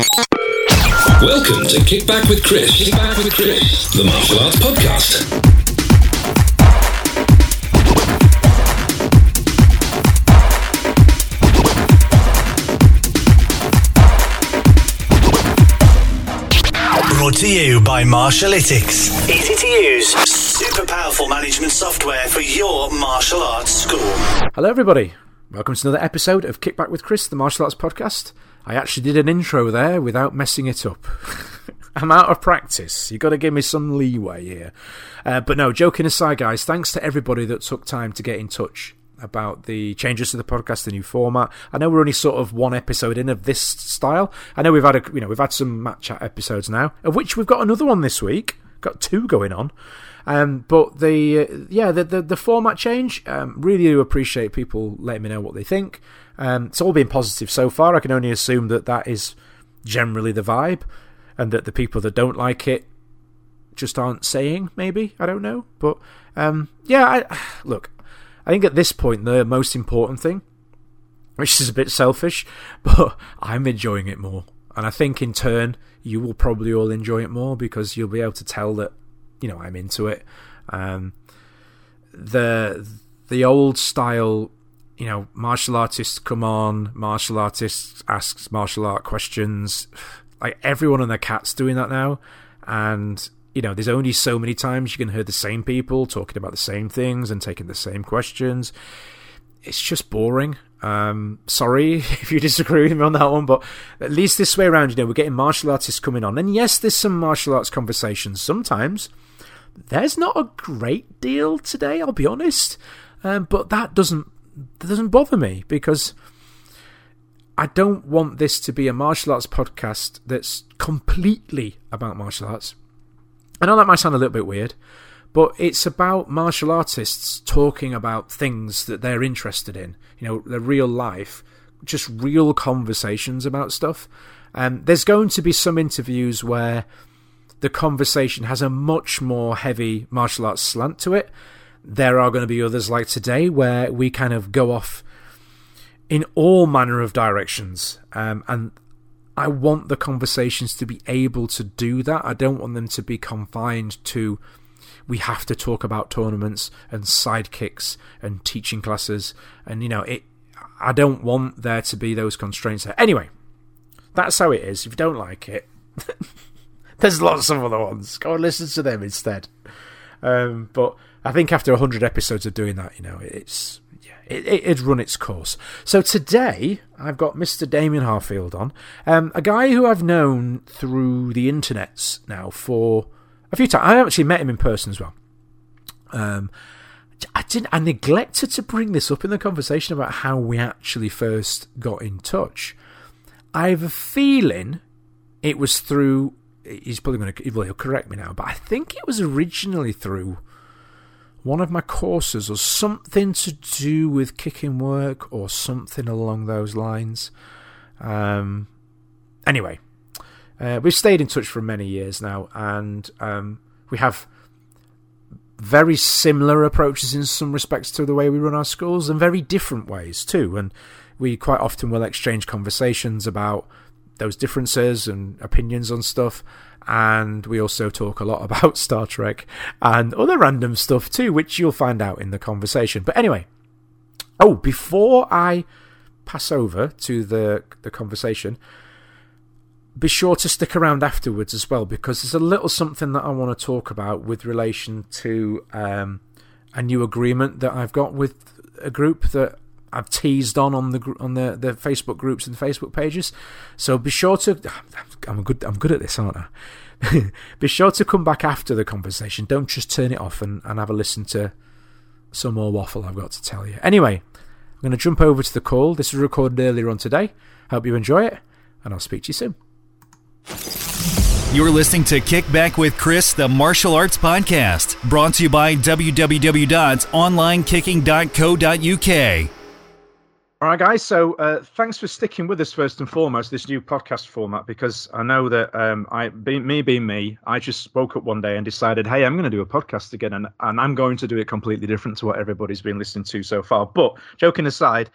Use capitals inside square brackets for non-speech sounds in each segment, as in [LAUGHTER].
Welcome to Kickback with Chris. Kickback with Chris, the martial arts podcast. Brought to you by Martialytics. Easy to use, super powerful management software for your martial arts school. Hello, everybody. Welcome to another episode of Kickback with Chris, the martial arts podcast. I actually did an intro there without messing it up. [LAUGHS] I'm out of practice. You've got to give me some leeway here. Uh, but no, joking aside, guys, thanks to everybody that took time to get in touch about the changes to the podcast, the new format. I know we're only sort of one episode in of this style. I know we've had a, you know we've had some match chat episodes now, of which we've got another one this week. Got two going on. Um, but the uh, yeah the, the, the format change um, really do appreciate people letting me know what they think. Um, it's all been positive so far. I can only assume that that is generally the vibe, and that the people that don't like it just aren't saying. Maybe I don't know, but um, yeah. I, [SIGHS] look, I think at this point the most important thing, which is a bit selfish, [LAUGHS] but I'm enjoying it more, and I think in turn you will probably all enjoy it more because you'll be able to tell that you know I'm into it. Um, the the old style, you know, martial artists come on, martial artists asks martial art questions. Like everyone and their cat's doing that now, and you know, there's only so many times you can hear the same people talking about the same things and taking the same questions. It's just boring. Um, sorry [LAUGHS] if you disagree with me on that one, but at least this way around, you know, we're getting martial artists coming on. And yes, there's some martial arts conversations sometimes. There's not a great deal today, I'll be honest. Um, but that doesn't that doesn't bother me because I don't want this to be a martial arts podcast that's completely about martial arts. I know that might sound a little bit weird, but it's about martial artists talking about things that they're interested in, you know, their real life, just real conversations about stuff. And there's going to be some interviews where the conversation has a much more heavy martial arts slant to it. There are going to be others like today where we kind of go off in all manner of directions. Um, and I want the conversations to be able to do that. I don't want them to be confined to we have to talk about tournaments and sidekicks and teaching classes and you know it I don't want there to be those constraints there. Anyway, that's how it is. If you don't like it, [LAUGHS] there's lots of other ones. Go and listen to them instead. Um, but I think after 100 episodes of doing that, you know, it's it, it, it'd run its course. So today, I've got Mr. Damien Harfield on, um, a guy who I've known through the internets now for a few times. I actually met him in person as well. Um, I didn't. I neglected to bring this up in the conversation about how we actually first got in touch. I have a feeling it was through. He's probably going to. Well, he'll correct me now, but I think it was originally through one of my courses or something to do with kicking work or something along those lines. Um, anyway, uh, we've stayed in touch for many years now, and um, we have very similar approaches in some respects to the way we run our schools, and very different ways too. And we quite often will exchange conversations about those differences and opinions on stuff and we also talk a lot [LAUGHS] about Star Trek and other random stuff too, which you'll find out in the conversation. But anyway, oh, before I pass over to the the conversation, be sure to stick around afterwards as well because there's a little something that I want to talk about with relation to um, a new agreement that I've got with a group that I've teased on on the on the, the Facebook groups and Facebook pages. So be sure to I'm good I'm good at this, aren't I? [LAUGHS] be sure to come back after the conversation. Don't just turn it off and, and have a listen to some more waffle I've got to tell you. Anyway, I'm going to jump over to the call. This was recorded earlier on today. Hope you enjoy it, and I'll speak to you soon. You're listening to Kickback with Chris, the martial arts podcast, brought to you by www.onlinekicking.co.uk. All right, guys. So, uh, thanks for sticking with us first and foremost. This new podcast format, because I know that um, I, be, me being me, I just woke up one day and decided, hey, I'm going to do a podcast again, and and I'm going to do it completely different to what everybody's been listening to so far. But joking aside,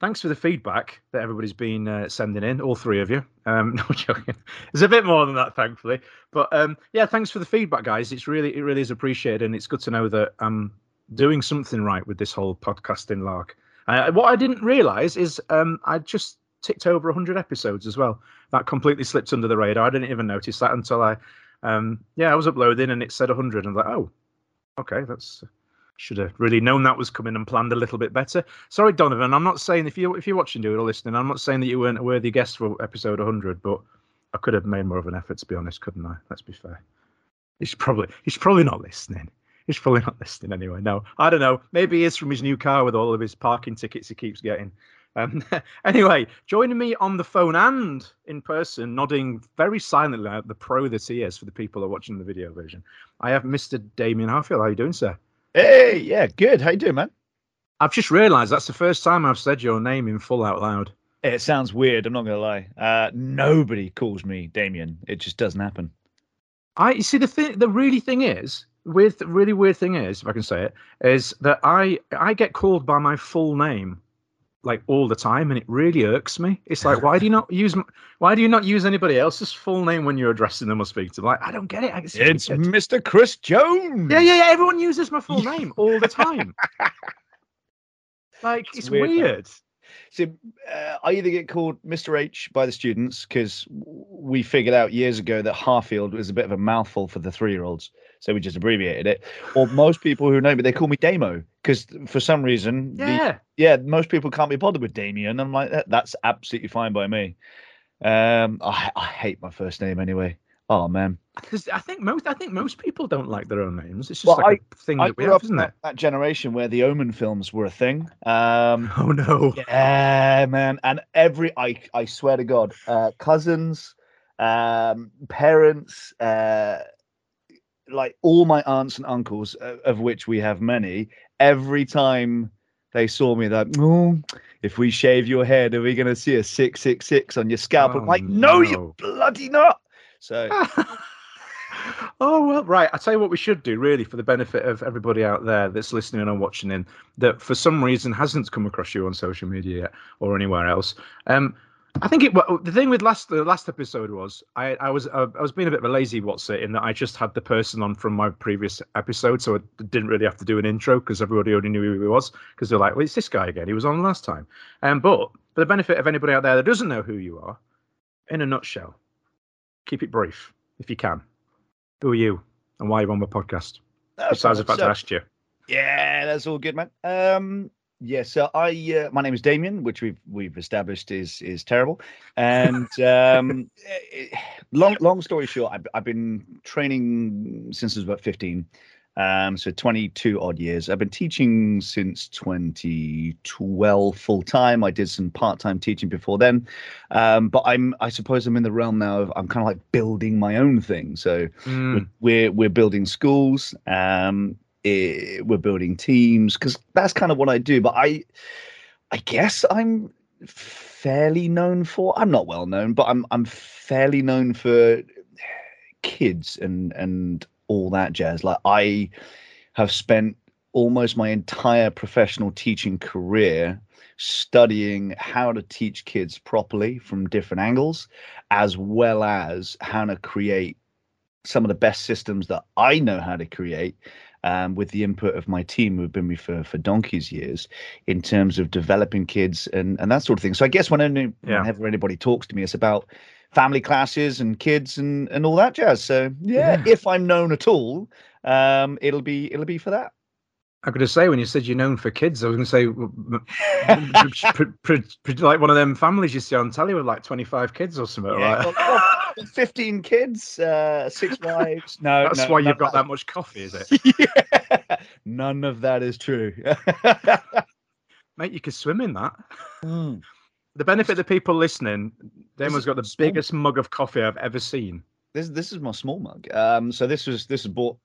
thanks for the feedback that everybody's been uh, sending in, all three of you. Um, [LAUGHS] no joking. There's a bit more than that, thankfully. But um, yeah, thanks for the feedback, guys. It's really, it really is appreciated, and it's good to know that I'm doing something right with this whole podcasting lark. Uh, what I didn't realise is um, I just ticked over 100 episodes as well. That completely slipped under the radar. I didn't even notice that until I, um, yeah, I was uploading and it said 100. And I'm like, oh, okay, that's should have really known that was coming and planned a little bit better. Sorry, Donovan. I'm not saying if you if you're watching, do it or listening, I'm not saying that you weren't a worthy guest for episode 100, but I could have made more of an effort to be honest, couldn't I? Let's be fair. He's probably he's probably not listening. He's probably not [LAUGHS] listening anyway. No, I don't know. Maybe he is from his new car with all of his parking tickets he keeps getting. Um, [LAUGHS] anyway, joining me on the phone and in person, nodding very silently at the pro that he is for the people who are watching the video version, I have Mr. Damien Harfield. How are you doing, sir? Hey, yeah, good. How you doing, man? I've just realised that's the first time I've said your name in full out loud. It sounds weird. I'm not going to lie. Uh, nobody calls me Damien. It just doesn't happen. I you see the thing. The really thing is, with really weird thing is, if I can say it, is that I I get called by my full name like all the time, and it really irks me. It's like, why do you not use why do you not use anybody else's full name when you're addressing them or speaking to them? Like, I don't get it. It's, it's Mr. Chris Jones. Yeah, yeah, yeah. Everyone uses my full [LAUGHS] name all the time. like, it's, it's weird. weird. So uh, I either get called Mr. H by the students because we figured out years ago that Harfield was a bit of a mouthful for the three-year-olds, so we just abbreviated it. Or most people who know me, they call me Damo because for some reason, yeah, the, yeah, most people can't be bothered with Damien. I'm like, that, that's absolutely fine by me. Um, I, I hate my first name anyway. Oh man, because I think most I think most people don't like their own names. It's just well, like I, a thing I that we have, isn't that, it? That generation where the Omen films were a thing. Um, [LAUGHS] oh no, yeah, man, and every I I swear to God, uh, cousins, um, parents, uh, like all my aunts and uncles, uh, of which we have many, every time they saw me, like, oh, if we shave your head, are we going to see a six six six on your scalp? Oh, I'm like, no, no, you bloody not. So. [LAUGHS] oh well, right. I tell you what, we should do really for the benefit of everybody out there that's listening and watching in that for some reason hasn't come across you on social media yet or anywhere else. Um, I think it. Well, the thing with last the last episode was I I was uh, I was being a bit of a lazy what's it in that I just had the person on from my previous episode, so I didn't really have to do an intro because everybody already knew who he was because they're like, well, it's this guy again. He was on last time. Um, but for the benefit of anybody out there that doesn't know who you are, in a nutshell, keep it brief if you can. Who are you and why are you on the podcast? That's Besides the fact so, I asked you. Yeah, that's all good, man. Um, yeah, so I uh, my name is Damien, which we've we've established is is terrible. And um, [LAUGHS] long long story short, I've, I've been training since I was about fifteen. Um, so 22 odd years. I've been teaching since 2012 full time. I did some part time teaching before then, um, but I'm I suppose I'm in the realm now of I'm kind of like building my own thing. So mm. we're we're building schools. Um, it, eh, we're building teams because that's kind of what I do. But I I guess I'm fairly known for. I'm not well known, but I'm I'm fairly known for kids and and all that jazz. Like I have spent almost my entire professional teaching career studying how to teach kids properly from different angles, as well as how to create some of the best systems that I know how to create. Um, with the input of my team who've been with me for, for donkey's years in terms of developing kids and, and that sort of thing. So I guess when any, yeah. whenever anybody talks to me, it's about family classes and kids and and all that jazz. So yeah, yeah. if I'm known at all, um, it'll be it'll be for that. I could say when you said you're known for kids, I was going to say like one of them families you see on telly with like 25 kids or something. Yeah, right? Well, 15 kids, uh, six [LAUGHS] wives. No, that's no, why you've got that much coffee, is it? [LAUGHS] yeah. None of that is true. [LAUGHS] Mate, you could swim in that. Mm the benefit of the people listening, Damon's got the small. biggest mug of coffee I've ever seen. This this is my small mug. Um, so this was this is bought.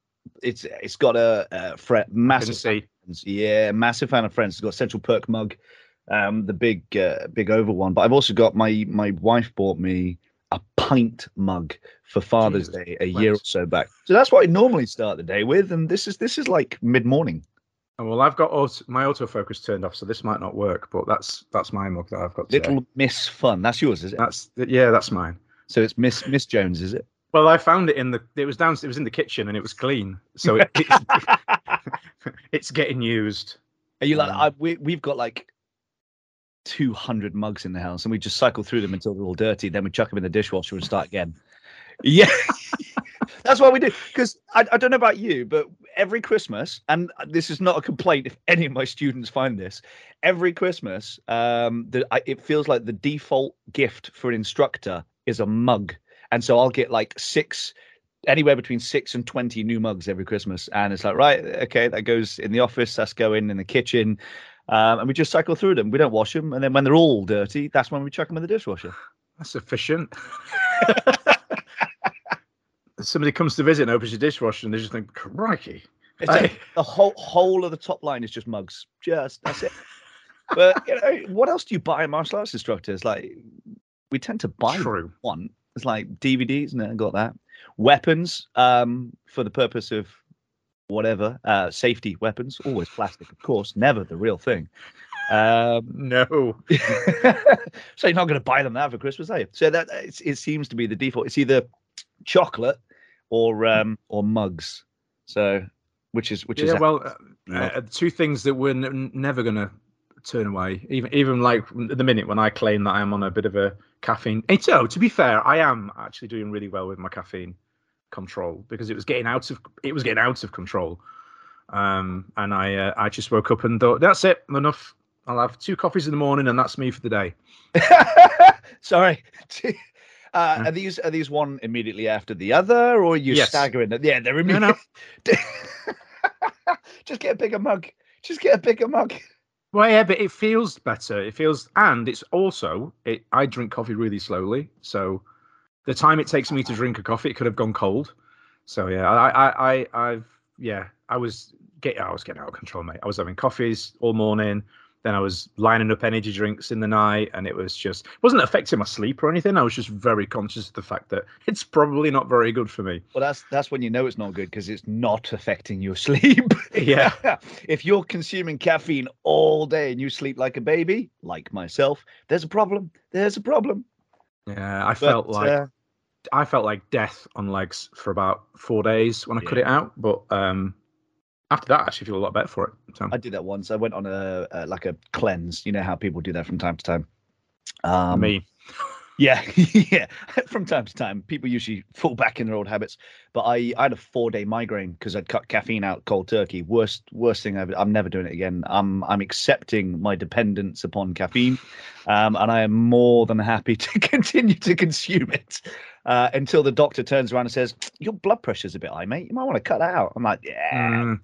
It's it's got a, a fre- massive. See. Yeah, massive fan of friends. It's got Central Perk mug, um, the big uh, big oval one. But I've also got my my wife bought me a pint mug for Father's Jesus Day a year or so back. So that's what I normally start the day with, and this is this is like mid morning. Oh, well, I've got auto, my autofocus turned off, so this might not work. But that's that's my mug that I've got. Today. Little Miss Fun. That's yours, is it? That's yeah, that's mine. So it's Miss Miss Jones, is it? Well, I found it in the. It was down. It was in the kitchen, and it was clean. So it, [LAUGHS] it's, [LAUGHS] it's getting used. Are you like Um, I, we? We've got like two hundred mugs in the house, and we just cycle through them until they're all dirty. Then we chuck them in the dishwasher and start again. Yeah, [LAUGHS] that's what we do. Because I, I don't know about you, but every Christmas, and this is not a complaint if any of my students find this, every Christmas, um, the, I, it feels like the default gift for an instructor is a mug, and so I'll get like six anywhere between six and 20 new mugs every Christmas. And it's like, right, okay, that goes in the office, that's going in the kitchen. Um, and we just cycle through them. We don't wash them. And then when they're all dirty, that's when we chuck them in the dishwasher. [SIGHS] That's efficient. [LAUGHS] Somebody comes to visit and opens your dishwasher, and they just think, "Crikey!" It's like the whole whole of the top line is just mugs. Just that's it. but you know, what else do you buy martial arts instructors? Like we tend to buy True. one. It's like DVDs, and no, I got that. Weapons, um, for the purpose of whatever, uh, safety weapons, always plastic, of course, never the real thing. Um, No. [LAUGHS] so you're not going to buy them that for Christmas, are you? So that it seems to be the default. It's either chocolate or um or mugs. So which is which is yeah. a- Well, uh, uh, two things that we're n- never gonna turn away. Even even like the minute when I claim that I'm on a bit of a caffeine. It's oh, to be fair, I am actually doing really well with my caffeine control because it was getting out of it was getting out of control. Um, and I uh, I just woke up and thought that's it, enough. I'll have two coffees in the morning, and that's me for the day. [LAUGHS] Sorry. [LAUGHS] Uh, Yeah. Are these are these one immediately after the other, or are you Yes. staggering? Yeah, they're No, immediately. no. [LAUGHS] Just get a bigger mug. Just get a bigger mug. Well, yeah, but it feels better. It feels, and it's also, it. I drink coffee really slowly, so the time it takes me to drink a coffee, it could have gone cold. So yeah, I, I, I I've, yeah, I was get, I was getting out of control, mate. I was having coffees all morning, then I was lining up energy drinks in the night, and it was just it wasn't affecting my sleep or anything. I was just very conscious of the fact that [LAUGHS] it's probably not very good for me. Well, that's that's when you know it's not good because it's not affecting your [LAUGHS] sleep. Yeah. [LAUGHS] if you're consuming caffeine all day and you sleep like a baby, like myself, there's a problem. There's a problem. Yeah, I But, felt like uh, I felt like death on legs for about four days when I cut it out, but um, after that, I actually feel a lot better for it. So I did that once. I went on a, a like a cleanse. You know how people do that from time to time. Um, me, Yeah, [LAUGHS] yeah. From time to time, people usually fall back in their old habits. But I, I had a four day migraine because I'd cut caffeine out cold turkey. Worst, worst thing I've. I'm never doing it again. I'm, I'm accepting my dependence upon caffeine, um, and I am more than happy [LAUGHS] to continue to consume it uh, until the doctor turns around and says, "Your blood pressure's a bit high, mate. You might want to cut that out." I'm like, "Yeah, Mm.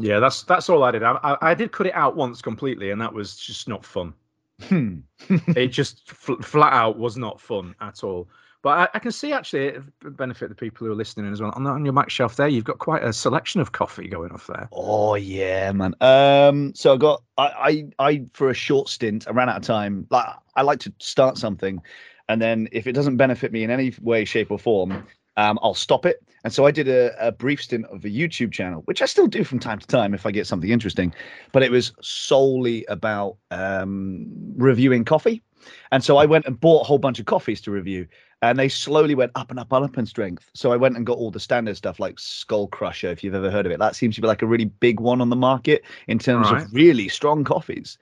Yeah, that's that's all I did. I, I, I did cut it out once completely, and that was just not fun. Hmm. [LAUGHS] it just fl- flat out was not fun at all. But I, I can see actually it benefit the people who are listening as well. On, on your Mac shelf there, you've got quite a selection of coffee going off there. Oh yeah, man. Um, so I got I, I I for a short stint, I ran out of time. Like I like to start something, and then if it doesn't benefit me in any way, shape, or form, um, I'll stop it. And so I did a, a brief stint of a YouTube channel, which I still do from time to time if I get something interesting. But it was solely about um, reviewing coffee. And so I went and bought a whole bunch of coffees to review, and they slowly went up and up and up in strength. So I went and got all the standard stuff like Skull Crusher, if you've ever heard of it. That seems to be like a really big one on the market in terms Right. of really strong coffees.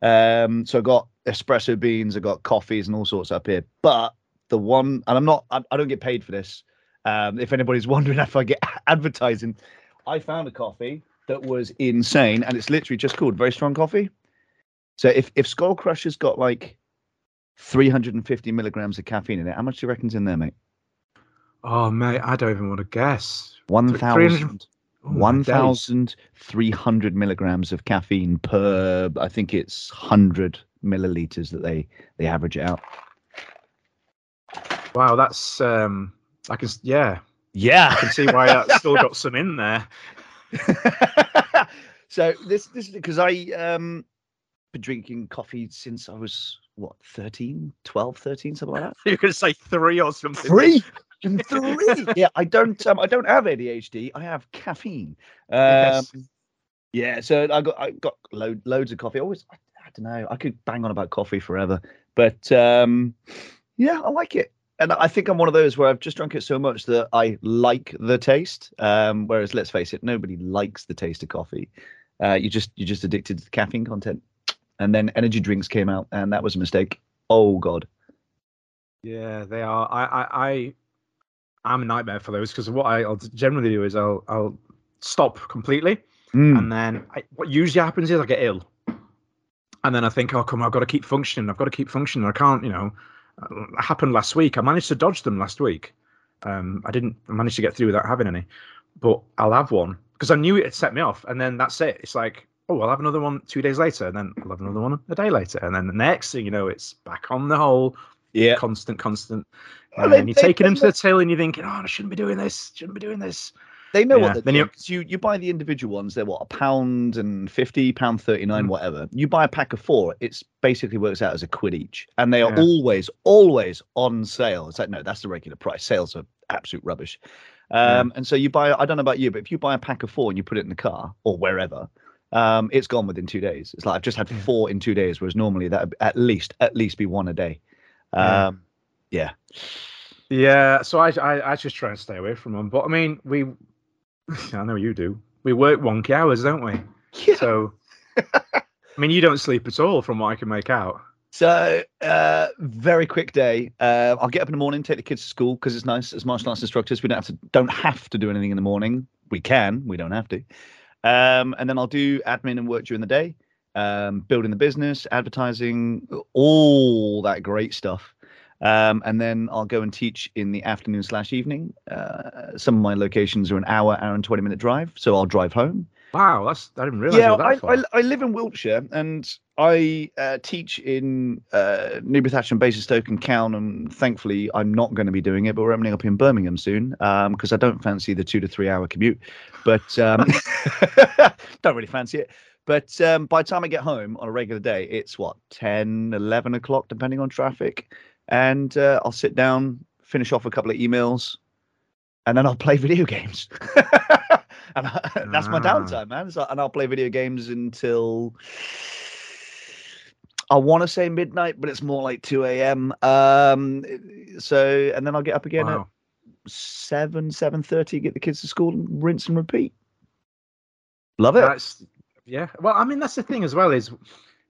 Um, so I got espresso beans, I got coffees and all sorts up here. But the one, and I'm not, I, I don't get paid for this. Um, if anybody's [LAUGHS] wondering if I get [LAUGHS] advertising, I found a coffee that was insane, and it's literally just called Very Strong Coffee. So if if Skull Crusher's got like 350 milligrams of caffeine in it, how much do you reckon's in there, mate? Oh mate, I don't even want to guess. 1,000 Oh, 1,300 milligrams of caffeine per, I think it's 100 milliliters that they they average it out. Wow, that's um, I can yeah, Yeah. I can see why that's [LAUGHS] still got some in there. [LAUGHS] so this this is because I um been drinking coffee since I was what 13, 12, 13, something like that. [LAUGHS] You're to say three or something. Three? Three. yeah, I don't. Um, I don't have ADHD. I have caffeine. Um, Yes. Yeah, so I got I got load, loads of coffee. Always, I, I don't know. I could bang on about coffee forever, but um, yeah, I like it. And I think I'm one of those where I've just drunk it so much that I like the taste. Um, whereas, let's face it, nobody likes the taste of coffee. Uh, you just you're just addicted to the caffeine content. And then energy drinks came out, and that was a mistake. Oh God. Yeah, they are. I, I, I I'm a nightmare for those because what I'll generally do is I'll, I'll stop completely, Mm. and then I, what usually happens is I get ill, and then I think, oh come, on, I've got to keep functioning. I've got to keep functioning. I can't, you know. Uh, It happened last week. I managed to dodge them last week. Um, I didn't manage to get through without having any, but I'll have one because I knew it had set me off, and then that's it. It's like, oh, I'll have another one two days later, and then I'll have another one a day later, and then the next thing you know, it's back on the hole Yeah. constant, constant. Well, and then you're taking they them to the till, and you're thinking, "Oh, I shouldn't be doing this. Shouldn't be doing this." They know Yeah, what they're then doing. you- You, buy the individual ones, they're what, a pound and 50, pound 39, Mm. whatever. You buy a pack of four, it's basically works out as a quid each. And they are Yeah. always, always on sale. It's like, no, that's the regular price. Sales are absolute rubbish. Um, And so you buy, I don't know about you, but if you buy a pack of four and you put it in the car or wherever, um, it's gone within two days. It's like I've just had Yeah. four in two days, whereas normally that would at least, at least be one a day. Yeah. Um, yeah. Yeah, so I, I, I just try and stay away from them. But I mean, we, I know you do. We work wonky hours, don't we? Yeah. So, I mean, you don't sleep at all, from what I can make out. So, uh, very quick day. Uh, I'll get up in the morning, take the kids to school because it's nice as martial arts instructors. We don't have to don't have to do anything in the morning. We can, we don't have to. Um, and then I'll do admin and work during the day, um, building the business, advertising, all that great stuff. Um, and then I'll go and teach in the afternoon slash evening. Uh, some of my locations are an hour, hour and twenty minute drive, so I'll drive home. Wow, that's I didn't realize. Yeah, I. I, I live in Wiltshire and I uh, teach in uh, Newbury and Basingstoke and Cown. And thankfully, I'm not going to be doing it, but we're opening up in Birmingham soon because I don't fancy the two to three hour commute. But um, [LAUGHS] [LAUGHS] don't really fancy it. But um, by the time I get home on a regular day, it's what, 10, 11 o'clock, depending on traffic. And uh, I'll sit down, finish off a couple of emails, and then I'll play video games. [LAUGHS] and I, that's my downtime, man. So, and I'll play video games until I want to say midnight, but it's more like 2 a.m. Um, so, and then I'll get up again wow. at 7, 7.30, get the kids to school and rinse and repeat. Love it. That's yeah. Well, I mean, that's the thing as well is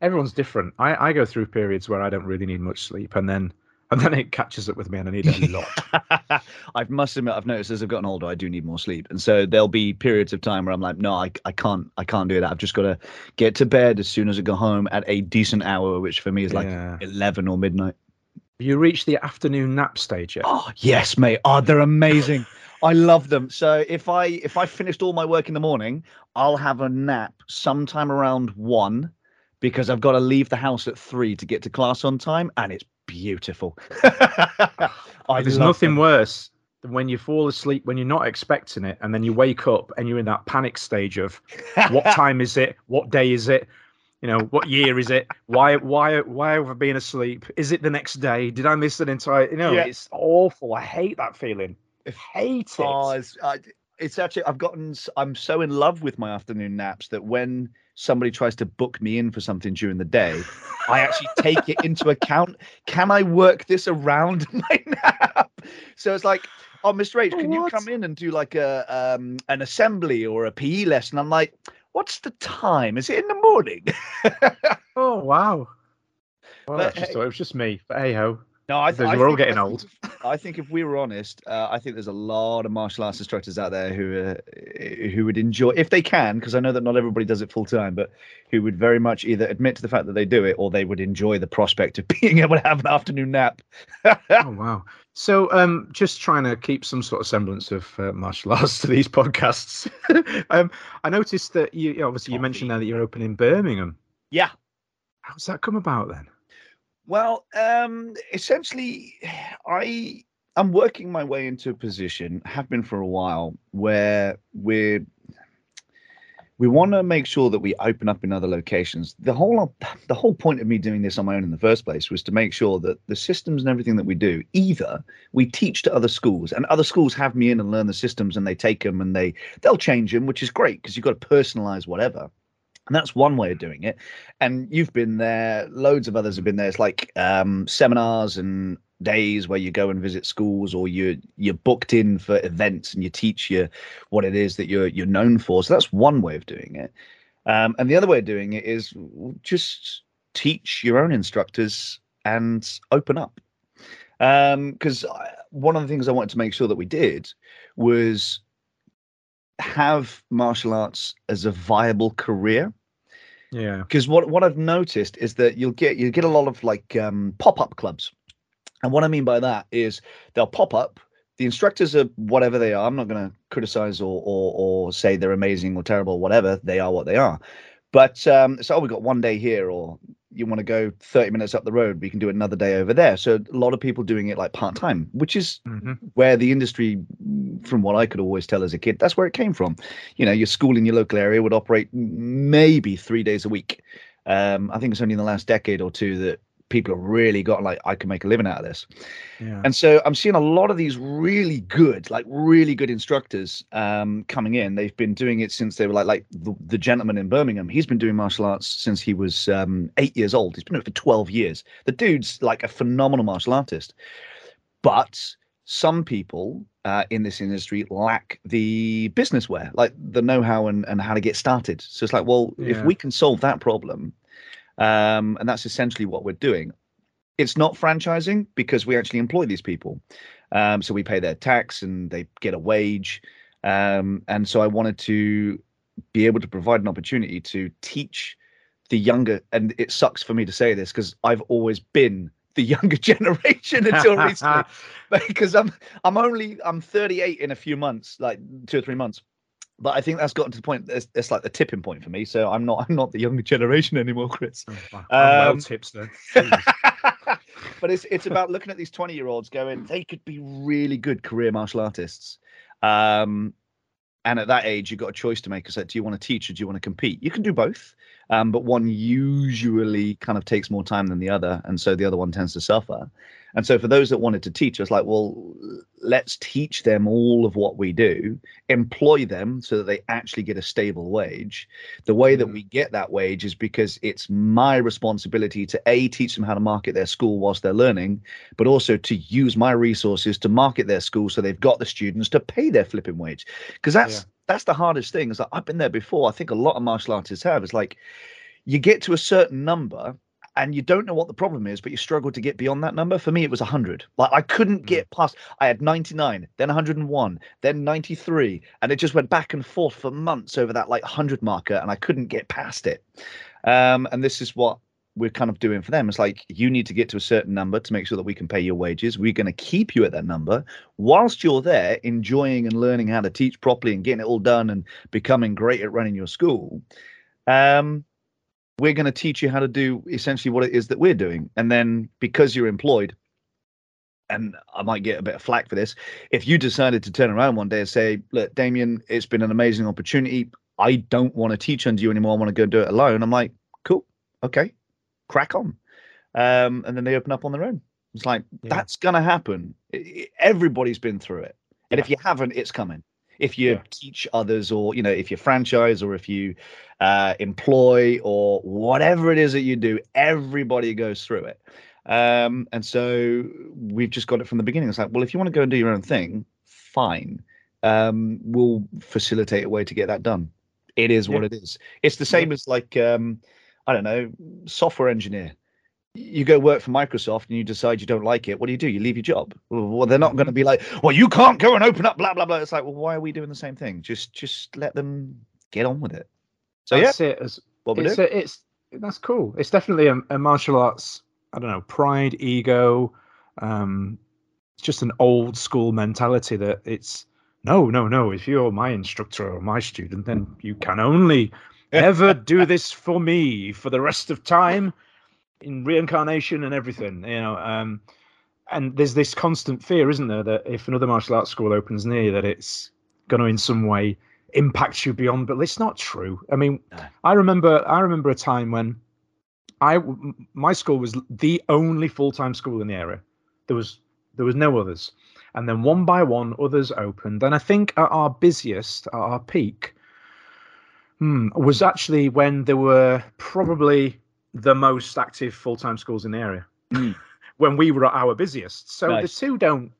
everyone's different. I, I go through periods where I don't really need much sleep, and then and then it catches up with me, and I need a lot. [LAUGHS] I must admit, I've noticed as I've gotten older, I do need more sleep, and so there'll be periods of time where I'm like, no, I, I can't, I can't do that. I've just got to get to bed as soon as I go home at a decent hour, which for me is like Yeah. eleven or midnight. you reach the afternoon nap stage yet? Oh yes, mate. Oh, they're amazing. [LAUGHS] I love them. So if I if I finished all my work in the morning, I'll have a nap sometime around one, because I've got to leave the house at three to get to class on time, and it's beautiful. [LAUGHS] There's nothing them. worse than when you fall asleep when you're not expecting it, and then you wake up and you're in that panic stage of what [LAUGHS] time is it? What day is it? You know, what year is it? Why, why, why have I been asleep? Is it the next day? Did I miss an entire? You know, Yeah. it's awful. I hate that feeling. I hate it. Oh, it's, I, it's actually I've gotten I'm so in love with my afternoon naps that when somebody tries to book me in for something during the day, I actually take it into account. Can I work this around [LAUGHS] my nap? So it's like, oh, Mr. H, can you come in and do like a um, an assembly or a PE lesson? I'm like, what's the time? Is it in the morning? [LAUGHS] oh wow. Well, But I just hey- thought it was just me. But hey ho. No, I, I we're all think- getting I old. think if- I think if we were honest, uh, I think there's a lot of martial arts instructors out there who uh, who would enjoy, if they can, because I know that not everybody does it full time, but who would very much either admit to the fact that they do it or they would enjoy the prospect of [LAUGHS] being able to have an afternoon nap. oh wow. So um just trying to keep some sort of semblance of uh, martial [LAUGHS] arts to these podcasts. [LAUGHS] um I noticed that you you- obviously you mentioned there that you're open in Birmingham. Yeah. How's that come about then? Well, um, essentially, [SIGHS] I I'm working my way into a position, have been for a while, where we're we want to make sure that we open up in other locations. The whole [SIGHS] the whole point of me doing this on my own in the first place was to make sure that the systems and everything that we do, either we teach to other schools, and other schools have me in and learn the systems, and they take them and they they'll change them, which is great because you've got to personalize whatever. And that's one way of doing it. And you've been there, loads of others have been there. It's like um, seminars and days where you go and visit schools or you you're booked in for events and you teach you what it is that you're you're known for. So that's one way of doing it. Um, and the other way of doing it is just teach your own instructors and open up. Because um, one of the things I wanted to make sure that we did was have martial arts as a viable career. Yeah. Because what what I've noticed is that you'll get you get a lot of like um, pop up clubs and what I mean by that is they'll pop up. The instructors are whatever they are. I'm not going to criticize or, or, or say they're amazing or terrible or whatever. They are what they are. But um, so oh, we've got one day here, or you want to go 30 minutes up the road, we can do it another day over there. So a lot of people doing it like part time, which is mm-hmm. where the industry, from what I could always tell as a kid, that's where it came from. You know, your school in your local area would operate maybe three days a week. Um, I think it's only in the last decade or two that people have really got like I can make a living out of this. Yeah. And so I'm seeing a lot of these really good, like really good instructors um, coming in. They've been doing it since they were like like the, the gentleman in Birmingham. He's been doing martial arts since he was um, eight years old. He's been doing it for 12 years. The dude's like a phenomenal martial artist. But some people uh, in this industry lack the business wear, like the know-how and, and how to get started. So it's like, well, yeah. if we can solve that problem, um, and that's essentially what we're doing. It's not franchising because we actually employ these people. Um, so we pay their tax and they get a wage. Um, and so I wanted to be able to provide an opportunity to teach the younger, and it sucks for me to say this because I've always been the [LAUGHS] younger generation until recently [LAUGHS] [LAUGHS] because I'm I'm only I'm 38 in a few months, like two or three months but I think that's gotten to the point. It's, it's, like the tipping point for me. So I'm not. [LAUGHS] I'm not the younger generation anymore, Chris. Oh, wow. um, well tips then. but it's it's about looking at these 20 year olds going, they could be really good career martial artists. Um, and at that age, you've got a choice to make. It's like, do you want to teach or do you want to compete? You can do both, um, but one usually kind of takes more time than the other, and so the other one tends to suffer. And so for those that wanted to teach, I was like, well, let's teach them all of what we do, employ them so that they actually get a stable wage. The way that mm. we get that wage is because it's my responsibility to A, teach them how to market their school whilst they're learning, but also to use my resources to market their school so they've got the students to pay their flipping wage. Because that's yeah. That's the hardest thing. Is like I've been there before. I think a lot of martial artists have. It's like you get to a certain number and you don't know what the problem is, but you struggle to get beyond that number. For me, it was 100. Like I couldn't mm. get past. I had 99, then 101, then 93, and it just went back and forth for months over that like 100 marker, and I couldn't get past it. Um, and this is what we're kind of doing for them. It's like you need to get to a certain number to make sure that we can pay your wages. We're going to keep you at that number whilst you're there, enjoying and learning how to teach properly and getting it all done and becoming great at running your school. Um, we're going to teach you how to do essentially what it is that we're doing. And then because you're employed, and I might get a bit of flack for this, if you decided to turn around one day and say, Look, Damien, it's been an amazing opportunity. I don't want to teach under you anymore. I want to go do it alone. I'm like, cool, okay, crack on. Um, and then they open up on their own. It's like, yeah. that's going to happen. Everybody's been through it. And yeah. if you haven't, it's coming if you yeah. teach others or you know if you franchise or if you uh, employ or whatever it is that you do everybody goes through it um, and so we've just got it from the beginning it's like well if you want to go and do your own thing fine um, we'll facilitate a way to get that done it is what it is it's the same as like um, i don't know software engineer you go work for Microsoft and you decide you don't like it, what do you do? You leave your job. Well, they're not going to be like, well, you can't go and open up, blah blah blah. It's like, well, why are we doing the same thing? Just just let them get on with it. So that's yeah, it. As, what we it's, do. A, it's that's cool. It's definitely a, a, martial arts. I don't know, pride, ego. Um, it's just an old school mentality that it's no, no, no. If you're my instructor or my student, then you can only ever do this for me for the rest of time in reincarnation and everything, you know. Um, and there's this constant fear, isn't there, that if another martial arts school opens near, that it's going to in some way impact you beyond. But it's not true. I mean, No. I remember I remember a time when I my school was the only full time school in the area. There was there was no others, and then one by one others opened. And I think at our busiest, at our peak, hmm, was actually when there were probably the most active full time schools in the area. Mm. [LAUGHS] when we were at our busiest. So Nice. the two don't.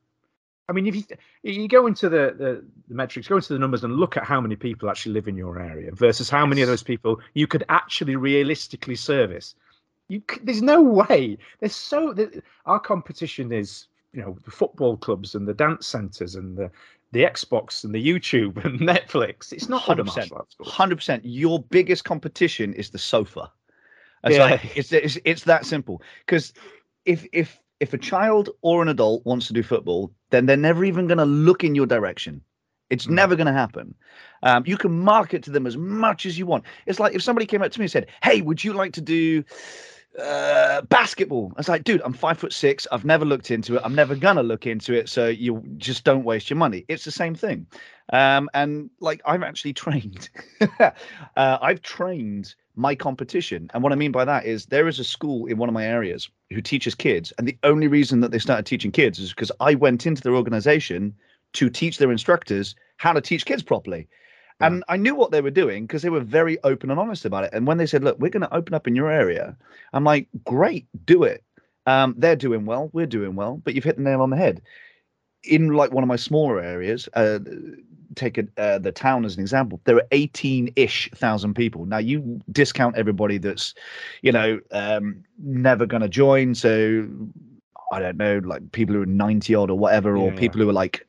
I mean, if you you go into the, the the metrics, go into the numbers, and look at how many people actually live in your area versus how many of those people you could actually realistically service. You there's no way. There's so our competition is you know the football clubs and the dance centers and the the Xbox and the YouTube and [LAUGHS] Netflix. It's not 100%. martial arts schools. Hundred percent. Your biggest competition is the sofa. It's Yeah. like it's, it's it's that simple. Because if if if a child or an adult wants to do football, then they're never even going to look in your direction. It's Mm. never going to happen. Um, you can market to them as much as you want. It's like if somebody came up to me and said, "Hey, would you like to do uh, basketball?" I was like, "Dude, I'm five foot six. I've never looked into it. I'm never gonna look into it. So you just don't waste your money. It's the same thing." Um, and like I've actually [LAUGHS] trained. uh, I've trained my competition, and what I mean by that is there is a school in one of my areas who teaches kids, and the only reason that they started teaching kids is because I went into their organization to teach their instructors how to teach kids properly. Yeah. And I knew what they were doing because they were very open and honest about it. And when they said, "Look, we're going to open up in your area," I'm like, "Great, do it." Um, they're doing well, we're doing well, but you've hit the nail on the head. In like one of my smaller areas, uh, take a, uh, the town as an example, there are 18-ish thousand people. Now you discount everybody that's, you know, um, never going to join. So I don't know, like people who are 90 odd or whatever, or Yeah, yeah. people who are like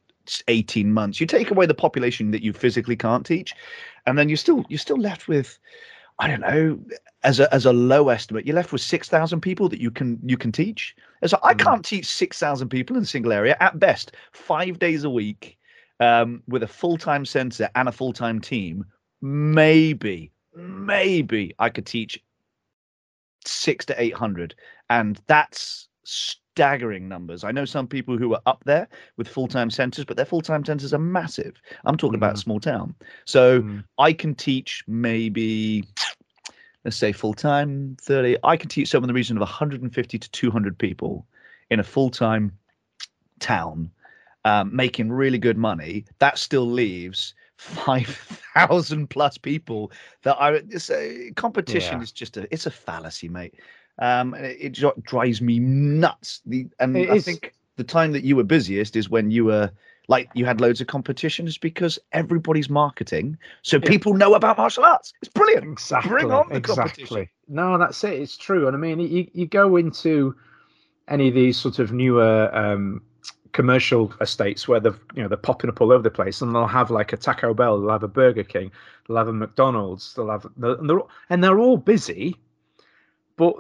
18 months. You take away the population that you physically can't teach, and then you're still you're still left with, I don't know, as a as a low estimate, you're left with six thousand people that you can you can teach. And so I Mm. can't teach six thousand people in a single area at best, five days a week, um, with a full time center and a full time team. Maybe, maybe I could teach six to eight hundred, and that's staggering numbers. I know some people who are up there with full time centers, but their full time centers are massive. I'm talking about a Mhm. small town, so Mm. I can teach maybe. Let's say full time 30. I can teach somewhere in the region of 150 to 200 people in a full time town, um, making really good money. That still leaves 5,000 plus people that I a, competition Yeah. is just a it's a fallacy, mate. Um, it, it drives me nuts. The and It I is. think the time that you were busiest is when you were like you had loads of competitions because everybody's marketing, so Yeah. people know about martial arts. It's brilliant. Exactly. Bring on the exactly. competition. No, that's it. It's true. And I mean, you, you go into any of these sort of newer um, commercial estates where they've you know they're popping up all over the place, and they'll have like a Taco Bell, they'll have a Burger King, they'll have a McDonald's, they'll have and they're and they're all busy, but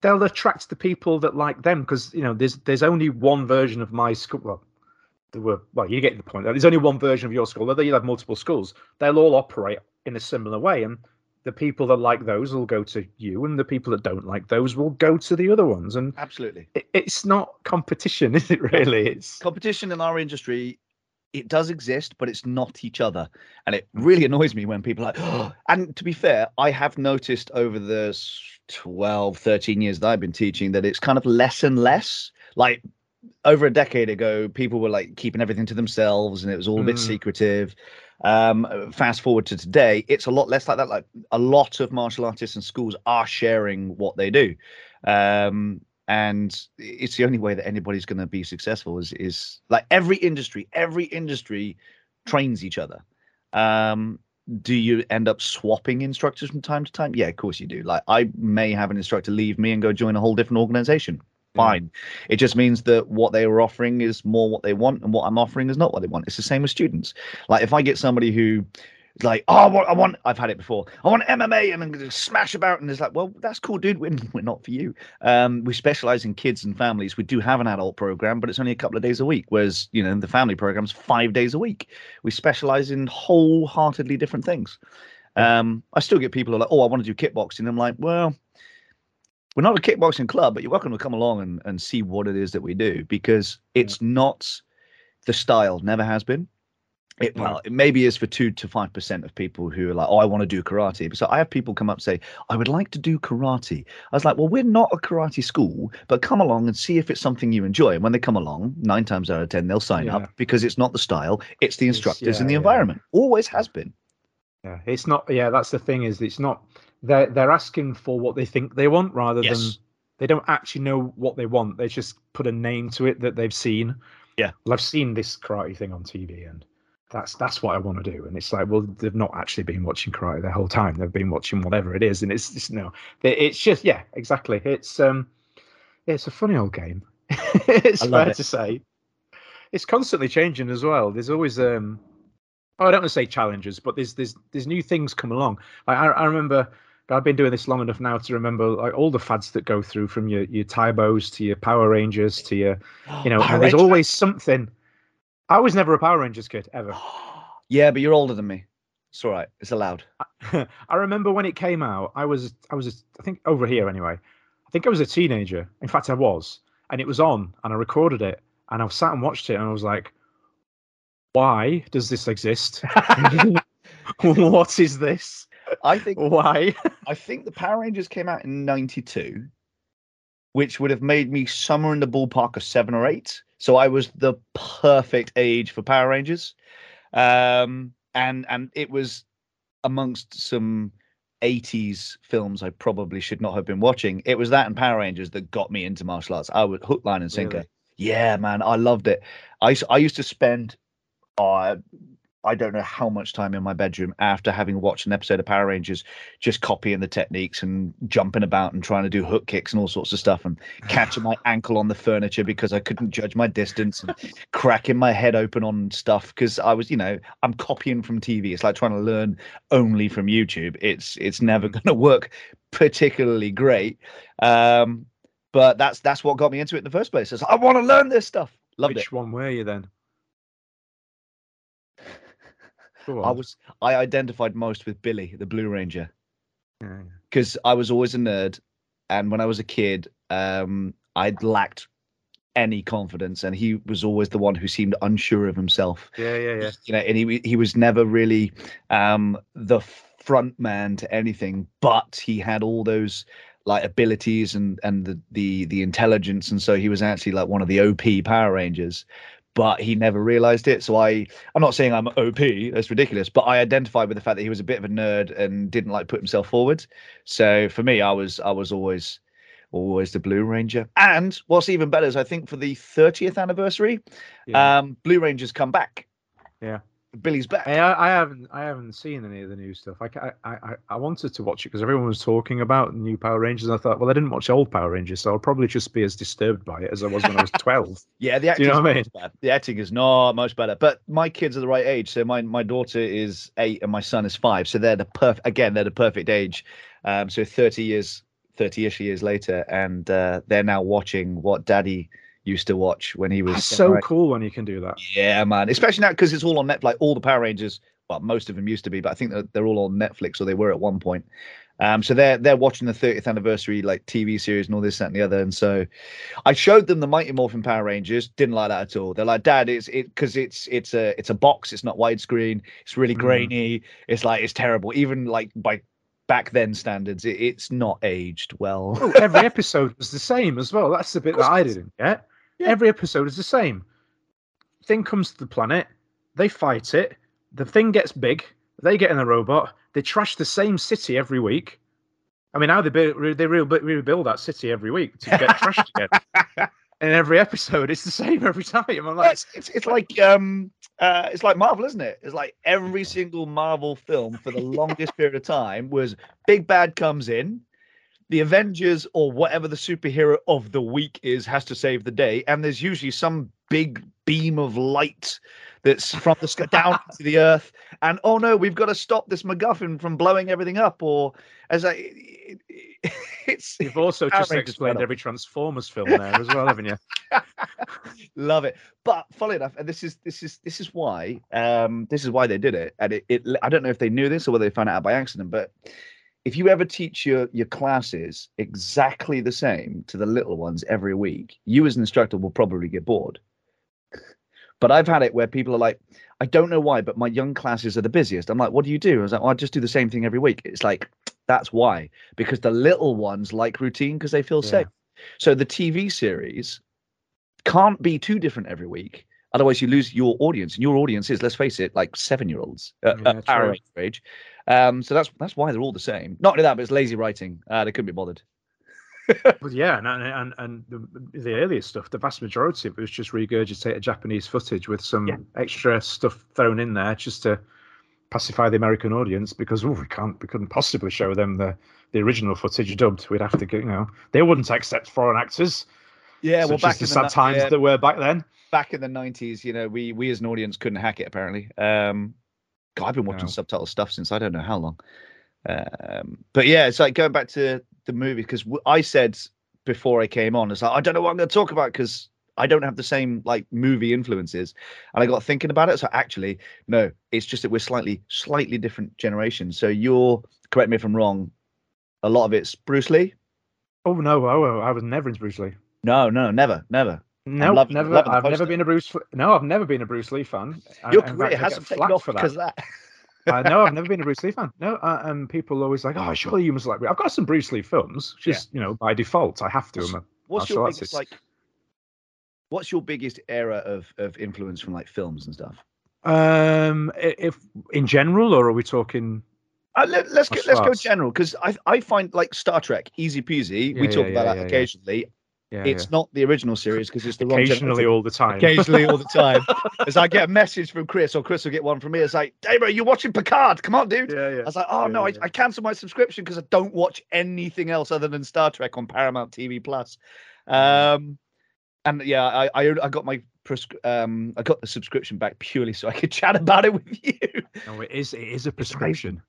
they'll attract the people that like them because you know there's there's only one version of my school. Well, there were well, you get the point. There's only one version of your school. Whether you have multiple schools, they'll all operate in a similar way, and the people that like those will go to you, and the people that don't like those will go to the other ones. And Absolutely. it, it's not competition, [LAUGHS] is it? Really? It's competition in our industry it does exist but it's not each other and it really annoys me when people are like oh. and to be fair i have noticed over the s- 12 13 years that i've been teaching that it's kind of less and less like over a decade ago people were like keeping everything to themselves and it was all a bit Mm. secretive um fast forward to today it's a lot less like that like a lot of martial artists and schools are sharing what they do um and it's the only way that anybody's going to be successful is is like every industry every industry trains each other. Um do you end up swapping instructors from time to time? Yeah of course you do. Like i may have an instructor leave me and go join a whole different organization. Yeah. fine. It just means that what they were offering is more what they want and what i'm offering is not what they want. It's the same with students. Like if i get somebody who like oh I want, I want i've had it before i want mma and i'm going to smash about and it's like well that's cool dude we're, [LAUGHS] we're not for you um, we specialize in kids and families. We do have an adult program, but it's only a couple of days a week. Whereas, you know, the family program's five days a week. We specialize in wholeheartedly different things. Um, I still get people who are like, oh, I want to do kickboxing. I'm like, well, we're not a kickboxing club, but you're welcome to come along and, and see what it is that we do because it's not the style, never has been. It, well, it maybe is for two to five percent of people who are like, "Oh, I want to do karate." So I have people come up and say, "I would like to do karate." I was like, "Well, we're not a karate school, but come along and see if it's something you enjoy." And when they come along, nine times out of ten, they'll sign Yeah. up because it's not the style; it's the It's- instructors yeah, and the yeah. environment. Always has been. Yeah, it's not. Yeah, that's the thing. Is it's not. They're they're asking for what they think they want rather Yes. than they don't actually know what they want. They just put a name to it that they've seen. Yeah. well, I've seen this karate thing on TV, and that's that's what I want to do. And it's like, well, they've not actually been watching karate the whole time. They've been watching whatever it is, and it's just no. It's just yeah, exactly. It's um, it's a funny old game. [LAUGHS] it's fair it. to say. It's constantly changing as well. There's always um, oh, I don't want to say challenges, but there's there's there's new things come along. Like, I I remember I've been doing this long enough now to remember like all the fads that go through from your your Tae Bos to your Power Rangers to your [GASPS] you know, and there's always something. I was never a Power Rangers kid ever. [GASPS] yeah, but you're older than me. It's all right. It's allowed. [LAUGHS] I remember when it came out. I was I was I think over here anyway. I think I was a teenager. In fact, I was, and it was on, and I recorded it, and I sat and watched it, and I was like, "Why does this exist? [LAUGHS] [LAUGHS] what is this? I think Why?" I think the Power Rangers came out in '92, which would have made me somewhere in the ballpark of seven or eight. So I was the perfect age for Power Rangers, um, and and it was amongst some 80s films I probably should not have been watching. It was that and Power Rangers that got me into martial arts. I was hook, line, and sinker. Really? Yeah, man, I loved it. I used- I used to spend uh, I don't know how much time in my bedroom after having watched an episode of Power Rangers, just copying the techniques and jumping about and trying to do hook kicks and all sorts of stuff and catching my [LAUGHS] ankle on the furniture because I couldn't judge my distance and cracking my head open on stuff because I was, you know, I'm copying from TV. It's like trying to learn only from YouTube. It's it's never going to work particularly great. Um, but that's that's what got me into it in the first place. It's like, I want to learn this stuff. Loved it. Which it. one were you then? Go I was I identified most with Billy, the Blue Ranger. Yeah. because I was always a nerd, and when I was a kid, um, I'd lacked any confidence, and he was always the one who seemed unsure of himself. Yeah, yeah, yeah. You know, and he he was never really um, the front man to anything, but he had all those like abilities and and the the the intelligence, and so he was actually like one of the OP Power Rangers. But he never realized it. So I, I'm not saying I'm OP. That's ridiculous. But I identified with the fact that he was a bit of a nerd and didn't like put himself forward. So for me, I was I was always always the Blue Ranger. And what's even better is I think for the 30th anniversary, yeah. um, Blue Rangers come back. Yeah. Billy's back. I, I haven't I haven't seen any of the new stuff. I I I, I wanted to watch it because everyone was talking about new Power Rangers, and I thought, well, I didn't watch old Power Rangers, so I'll probably just be as disturbed by it as I was when I was [LAUGHS] twelve. Yeah, the acting you know is what I mean? not bad. The acting is not much better. But my kids are the right age. So my my daughter is eight and my son is five. So they're the perfect again, they're the perfect age. Um, so 30 years, 30-ish years later, and uh, they're now watching what daddy used to watch when he was That's so right. cool when you can do that. Yeah, man. Especially now because it's all on Netflix. Like all the Power Rangers, well, most of them used to be, but I think that they're all on Netflix, or they were at one point. Um, so they're they're watching the 30th anniversary like TV series and all this, that, and the other. And so I showed them the Mighty Morphin Power Rangers. Didn't like that at all. They're like, Dad, it's it because it's it's a it's a box. It's not widescreen. It's really Mm. grainy. It's like it's terrible. Even like by back then standards, it, it's not aged well. Oh, every [LAUGHS] episode was the same as well. That's the bit that I didn't get. Yeah. Every episode is the same. Thing comes to the planet, they fight it. The thing gets big. They get in a robot. They trash the same city every week. I mean, how they build, they rebuild that city every week to get trashed again. [LAUGHS] In every episode, it's the same every time. I'm like, it's, it's it's like um uh it's like Marvel, isn't it? It's like every single Marvel film for the longest period of time was big bad comes in, the Avengers or whatever the superhero of the week is has to save the day, and there's usually some big beam of light that's from the sky down [LAUGHS] to the earth, and oh no, we've got to stop this MacGuffin from blowing everything up, or as I, it, [LAUGHS] it, it's you've also Power just explained every Transformers film there as well, haven't you? [LAUGHS] love it but funny enough and this is this is this is why um this is why they did it and it, it i don't know if they knew this or whether they found it out by accident but if you ever teach your your classes exactly the same to the little ones every week you as an instructor will probably get bored but i've had it where people are like I don't know why, but my young classes are the busiest. I'm like, what do you do? I was like, well, I just do the same thing every week. It's like, that's why, because the little ones like routine because they feel Yeah. safe. So the TV series can't be too different every week. Otherwise, you lose your audience. And your audience is, let's face it, like seven year olds, uh, Yeah, our age. Um, so that's that's why they're all the same. Not only that, but it's lazy writing. Uh, they couldn't be bothered. [LAUGHS] But yeah, and and and the, the earlier stuff, the vast majority of it was just regurgitated Japanese footage with some Yeah. extra stuff thrown in there just to pacify the American audience because oh, we can't, we couldn't possibly show them the the original footage dubbed. We'd have to, go, you know, they wouldn't accept foreign actors. Yeah, such as the sad times yeah, that were back then. Back in the nineties, you know, we we as an audience couldn't hack it apparently. Um, God, I've been watching No. subtitle stuff since I don't know how long. Um, but yeah, it's like going back to the movie because I said before I came on, it's like I don't know what I'm going to talk about because I don't have the same like movie influences, and I got thinking about it. So actually, no, it's just that we're slightly slightly different generations. So you're correct me if I'm wrong. A lot of it's Bruce Lee. Oh no, oh, I was never into Bruce Lee. No, no, never, never. No, loving- never. the I've never been a Bruce. No, I've never been a Bruce Lee fan. Your career hasn't taken off for that. that. uh, no, I've never been a Bruce Lee fan. No, uh, and people always like, oh, surely you must like. I've got some Bruce Lee films. Just you know, by default, I have to. I'm a- What's your biggest like? What's your biggest era of of influence from like films and stuff? Um, if in general, or are we talking? Uh, let, us go, Martial let's go general because I I find like Star Trek easy peasy. Yeah, we talk yeah, about yeah, that yeah, yeah. occasionally. Yeah, it's yeah. not the original series because it's the wrong occasionally generation. all the time. Occasionally, all the [LAUGHS] time. As I get a message from Chris, or Chris will get one from me. It's like, Damo, you're watching Picard. Come on, dude. yeah, yeah. I was like, oh Yeah, no, yeah. I, I cancelled my subscription because I don't watch anything else other than Star Trek on Paramount TV Plus. Um, and yeah, I I, I got my prescri- um I got the subscription back purely so I could [LAUGHS] chat about it with you. No, it is. It is a prescription.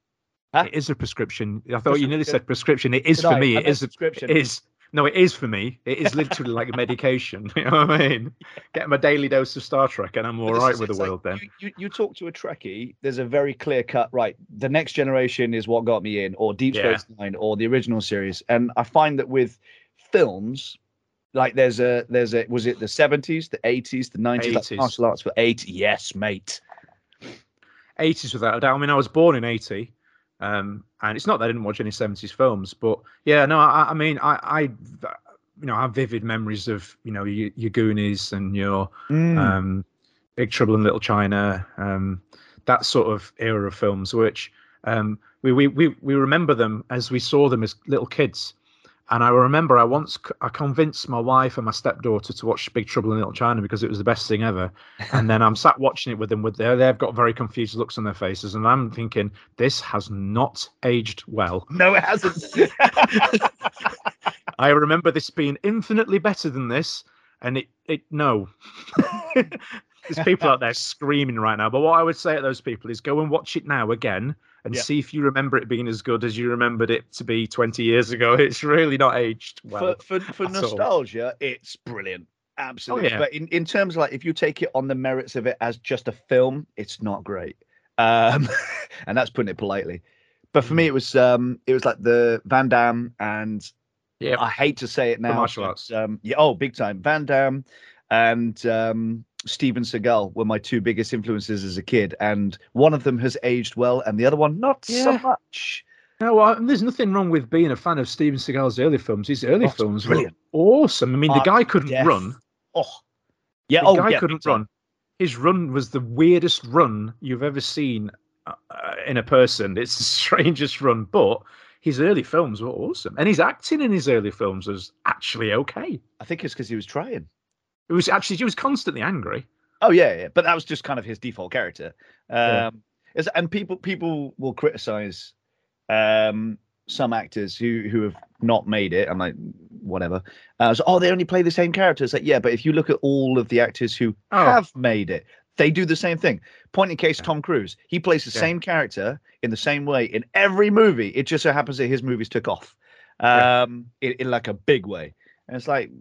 Huh? It is a prescription. I thought you nearly said prescription. It is Did for I? me. I It meant is. subscription. It is. No, it is for me. It is literally like a medication. [LAUGHS] You know what I mean? Get my daily dose of Star Trek, and I'm all right is- with the like, world. Then You, you, you talk to a Trekkie, there's a very clear cut, right? The next generation is what got me in, or Deep Yeah. Space Nine, or the original series. And I find that with films, like there's a there's a was it the 70s, the 80s, the 90s, like 80s. martial arts for eight? Yes, mate. 80s without a doubt. I mean, I was born in 80, um, and it's not that I didn't watch any 70s films, but yeah, no, I, I mean, I, I, you know, I have vivid memories of you know your, your Goonies and your Mm. um, Big Trouble in Little China, um, that sort of era of films, which um, we, we we we remember them as we saw them as little kids. And I remember I once I convinced my wife and my stepdaughter to watch Big Trouble in Little China because it was the best thing ever. And then I'm sat watching it with them with their they've got very confused looks on their faces, and I'm thinking this has not aged well. no, it hasn't. [LAUGHS] I remember this being infinitely better than this, and it it no. [LAUGHS] There's people out there screaming right now. But what I would say to those people is go and watch it now again and Yeah. see if you remember it being as good as you remembered it to be 20 years ago. [LAUGHS] It's really not aged well. for for, for at all. nostalgia, it's brilliant. Absolutely. yeah. But in, in terms of like if you take it on the merits of it as just a film, it's not great. Um [LAUGHS] and that's putting it politely. But for me it was um it was like the Van Damme and yeah, I hate to say it now. martial arts. Um yeah, oh big time. Van Damme and um Steven Seagal were my two biggest influences as a kid, and one of them has aged well, and the other one not so much. No, I, there's nothing wrong with being a fan of Steven Seagal's early films. His early Oh, films brilliant. were awesome. I mean, the guy couldn't Death. run. Oh, yeah. The oh, guy yeah, couldn't run. His run was the weirdest run you've ever seen uh, uh, in a person. It's the [LAUGHS] strangest run, but his early films were awesome, and his acting in his early films was actually okay. I think it's because he was trying. It was actually he was constantly angry. Oh yeah, yeah, but that was just kind of his default character. Um, Yeah. and people people will criticize um, some actors who who have not made it. I'm like, whatever. Uh, so, oh, they only play the same characters. Like, yeah, but if you look at all of the actors who Oh. have made it, they do the same thing. Point in case, Yeah. Tom Cruise. He plays the Yeah. same character in the same way in every movie. It just so happens that his movies took off, Yeah. um, in, in like a big way. And it's like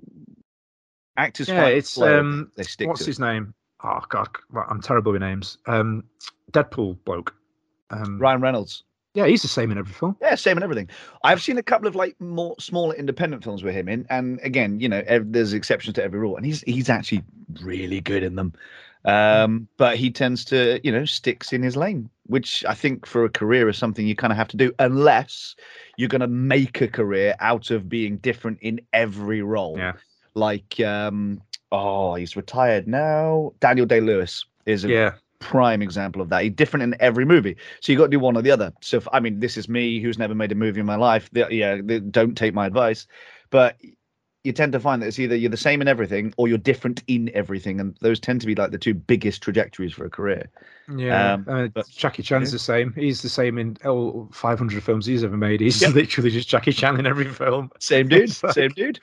actors. Yeah, it's flow, um, they stick what's to it. his name? Oh God, I'm terrible with names. Um, Deadpool bloke. Um, Ryan Reynolds. Yeah, he's the same in every film. Yeah, same in everything. I've seen a couple of like more smaller independent films with him in, and again, you know, ev- there's exceptions to every rule, and he's he's actually really good in them. Um, but he tends to, you know, sticks in his lane, which I think for a career is something you kind of have to do, unless you're going to make a career out of being different in every role. Yeah. Like, um, oh, he's retired now. Daniel Day Lewis is a Yeah, prime example of that. He's different in every movie, so you got to do one or the other. So, if, I mean, this is me who's never made a movie in my life. The- yeah, the- don't take my advice, but you tend to find that it's either you're the same in everything or you're different in everything, and those tend to be like the two biggest trajectories for a career. yeah. Um, uh, but- Jackie Chan's yeah. the same. He's the same in all 500 films he's ever made. He's Yep. literally just Jackie Chan in every film. Same dude, [LAUGHS] like- same dude.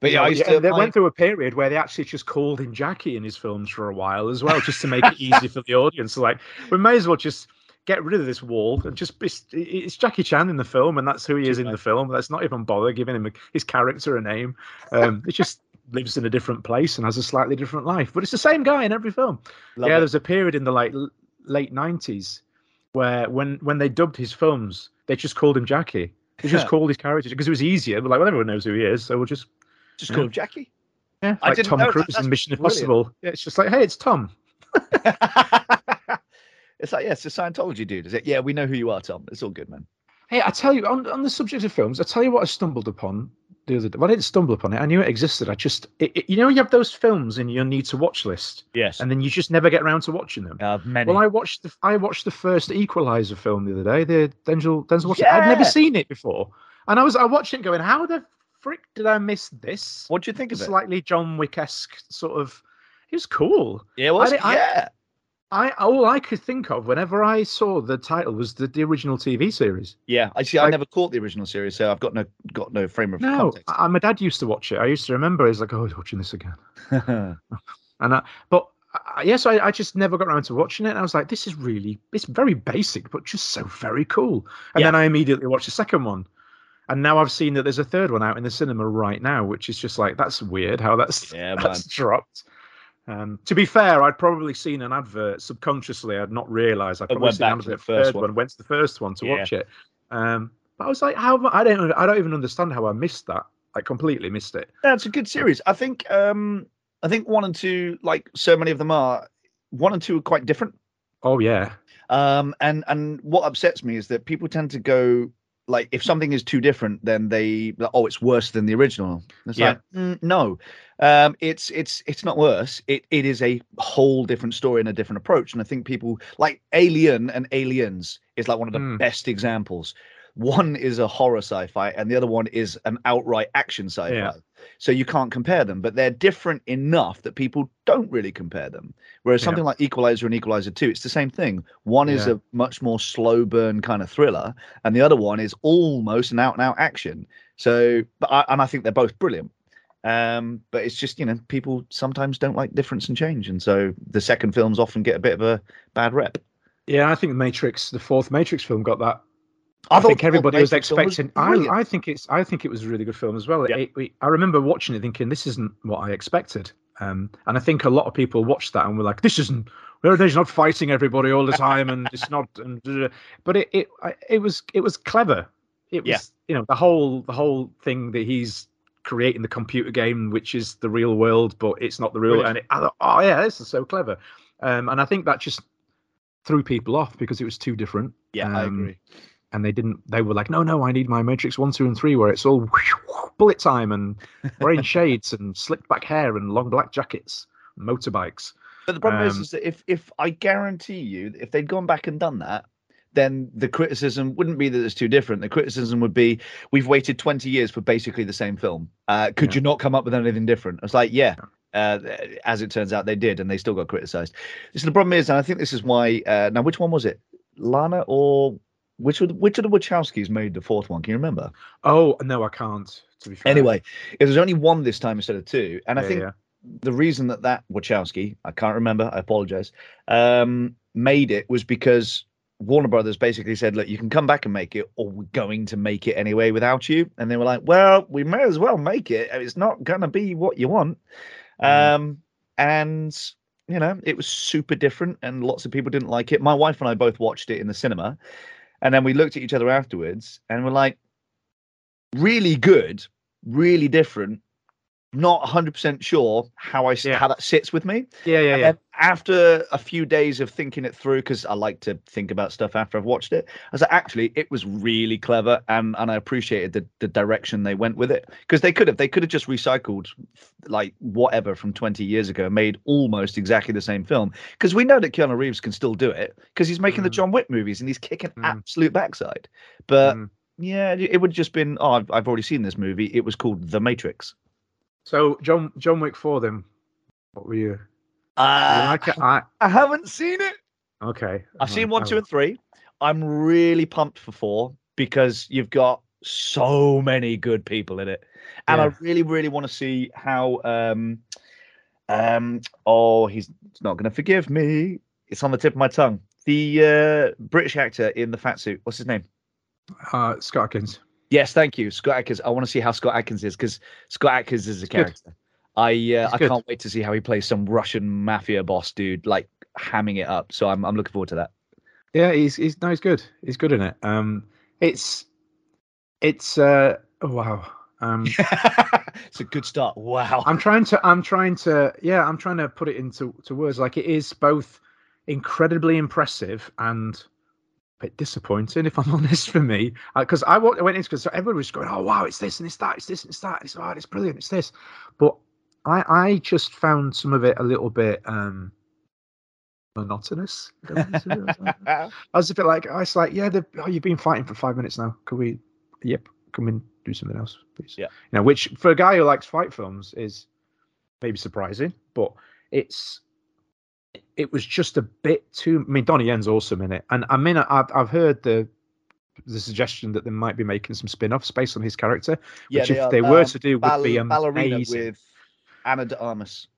But yeah, yeah, to. they I- went through a period where they actually just called him Jackie in his films for a while as well, just to make it easy for the audience. Like, we may as well just get rid of this wall and just it's, it's Jackie Chan in the film, and that's who he is in the film. Let's not even bother giving him a, his character a name. Um, it just lives in a different place and has a slightly different life, but it's the same guy in every film. Love yeah, it. there's a period in the like late '90s where when when they dubbed his films, they just called him Jackie. They just [LAUGHS] called his character because it was easier. But like, well, everyone knows who he is, so we'll just just yeah. him Jackie. yeah, I like didn't Tom know. Cruise That's in Mission brilliant. Impossible. Yeah, it's just like, hey, it's Tom. [LAUGHS] it's like, yeah, it's a Scientology dude, is it? Yeah, we know who you are, Tom. It's all good, man. Hey, I tell you, on, on the subject of films, I tell you what I stumbled upon the other day. Well, I didn't stumble upon it. I knew it existed. I just, it, it- you know, you have those films in your need to watch list, Yes. and then you just never get around to watching them. uh, many. Well, I watched the I watched the first Equalizer film the other day. The Denzel Denzel Washington. I'd never seen it before, and I was I watched it going, how the frick did I miss this? what do you think of it? Slightly John Wick esque sort of. It was cool. yeah, it was. I- I- yeah. I all I could think of whenever I saw the title was the, the original TV series. Yeah, I see. I never caught the original series, so I've got no got no frame of No, context. I, my dad used to watch it. I used to remember. He's like, "Oh, he's watching this again." [LAUGHS] And I, but uh, I, yes, I, I just never got around to watching it. And I was like, "This is really, it's very basic, but just so very cool." And Yeah. then I immediately watched the second one, and now I've seen that there's a third one out in the cinema right now, which is just like that's weird how that's [LAUGHS] Yeah, that's dropped. Um, to be fair, I'd probably seen an advert subconsciously. I'd not realised. I probably went seen an the advert first third one. one. Went to the first one to Yeah. watch it. Um, but I was like, how? I don't. I don't even understand how I missed that. I completely missed it. Yeah, it's a good series. I think um I think one and two, like so many of them are, one and two are quite different. Oh yeah, Um and and what upsets me is that people tend to go like if something is too different, then they like, oh it's worse than the original. It's Yeah. like mm, no. Um it's it's it's not worse. It it is a whole different story and a different approach. And I think people like Alien and Aliens is like one of the Hmm. best examples. One is a horror sci-fi and the other one is an outright action sci-fi. Yeah. So you can't compare them, but they're different enough that people don't really compare them. Whereas Yeah. something like Equalizer and Equalizer 2, it's the same thing. One is Yeah. a much more slow burn kind of thriller, and the other one is almost an out and out action. So, but I, and I think they're both brilliant. Um, but it's just, you know, people sometimes don't like difference and change. And so the second films often get a bit of a bad rep. yeah. I think the Matrix, the fourth Matrix film, got that. I I, think everybody was film was expecting. I. I think it's. I think it was a really good film as well. Yeah. It- it- I remember watching it, thinking this isn't what I expected. Um, and I think a lot of people watched that and were like, "This isn't. They're not fighting everybody all the [LAUGHS] time, and it's not." And, but it, it, it was, it was clever. It was, Yeah. you know, the whole, the whole thing that he's creating the computer game, which is the real world, but it's not the real. Brilliant. And it, I thought, oh yeah, this is so clever. Um, and I think that just threw people off because it was too different yeah, I um, agree. And they didn't they were like no no i need my matrix 1 2 and 3 where it's all [LAUGHS] bullet time and wearing [LAUGHS] shades and slicked back hair and long black jackets motorbikes But the problem is, um, is that if, if I guarantee you, if they'd gone back and done that, then the criticism wouldn't be that it's too different. The criticism would be, we've waited 20 years for basically the same film. Uh, could Yeah. you not come up with anything different? It's like, yeah. Uh, as it turns out, they did, and they still got criticized. So the problem is, and I think this is why. Uh, now, which one was it, Lana or which of the, which of the Wachowskis made the fourth one? Can you remember? oh no i can't to be fair Anyway, it was only one this time instead of two, and I think yeah. the reason that that Wachowski, I can't remember, I apologize, um, made it was because Warner Brothers basically said, "Look, you can come back and make it, or we're going to make it anyway without you." And they were like, "Well, we may as well make it. It's not gonna be what you want." Mm. Um, and you know, it was super different, and lots of people didn't like it. My wife and I both watched it in the cinema. And then we looked at each other afterwards and we're like, really good, really different. Not 100% sure how I Yeah. how that sits with me. Yeah, yeah, yeah. after a few days of thinking it through, because I like to think about stuff after I've watched it, I was like, actually, it was really clever, and and I appreciated the the direction they went with it. Because they could have they could have just recycled like whatever from 20 years ago, made almost exactly the same film. Because we know that Keanu Reeves can still do it, because he's making the Mm. John Wick movies and he's kicking Mm. absolute backside. But Mm. yeah, it it would have just been, oh, I've, I've already seen this movie. It was called The Matrix. So John John Wick for them. What were you? you Uh, like? I, I haven't seen it. okay. I've seen one, two, and three. I'm really pumped for four because you've got so many good people in it, and I really, really want to see how. Um, um. Oh, he's not going to forgive me. It's on the tip of my tongue. The uh, British actor in the fat suit. What's his name? Uh, Scott Adkins. Yes, thank you, Scott Adkins. I want to see how Scott Adkins is because Scott Adkins is a good. character. I uh, I good. can't wait to see how he plays some Russian mafia boss dude, like hamming it up. So I'm I'm looking forward to that. Yeah, he's he's no, he's good. He's good in it. Um, it's it's uh oh wow. Um, [LAUGHS] it's a good start. Wow. I'm trying to I'm trying to yeah I'm trying to put it into to words like it is both incredibly impressive and bit disappointing if I'm [LAUGHS] honest for me because I, I went into because everybody was going oh wow it's this and it's that it's this and it's that it's oh, it's brilliant it's this but I I just found some of it a little bit um monotonous. [LAUGHS] I was a bit like I was like yeah oh you've been fighting for five minutes now could we yep come in do something else please Yeah. you know which for a guy who likes fight films is maybe surprising but it's it was just a bit too i mean donnie yen's awesome in it. And i mean i've, I've heard the the suggestion that they might be making some spin-offs based on his character which if are, they were um, to do would ball- be ballerina with Ana de Armas.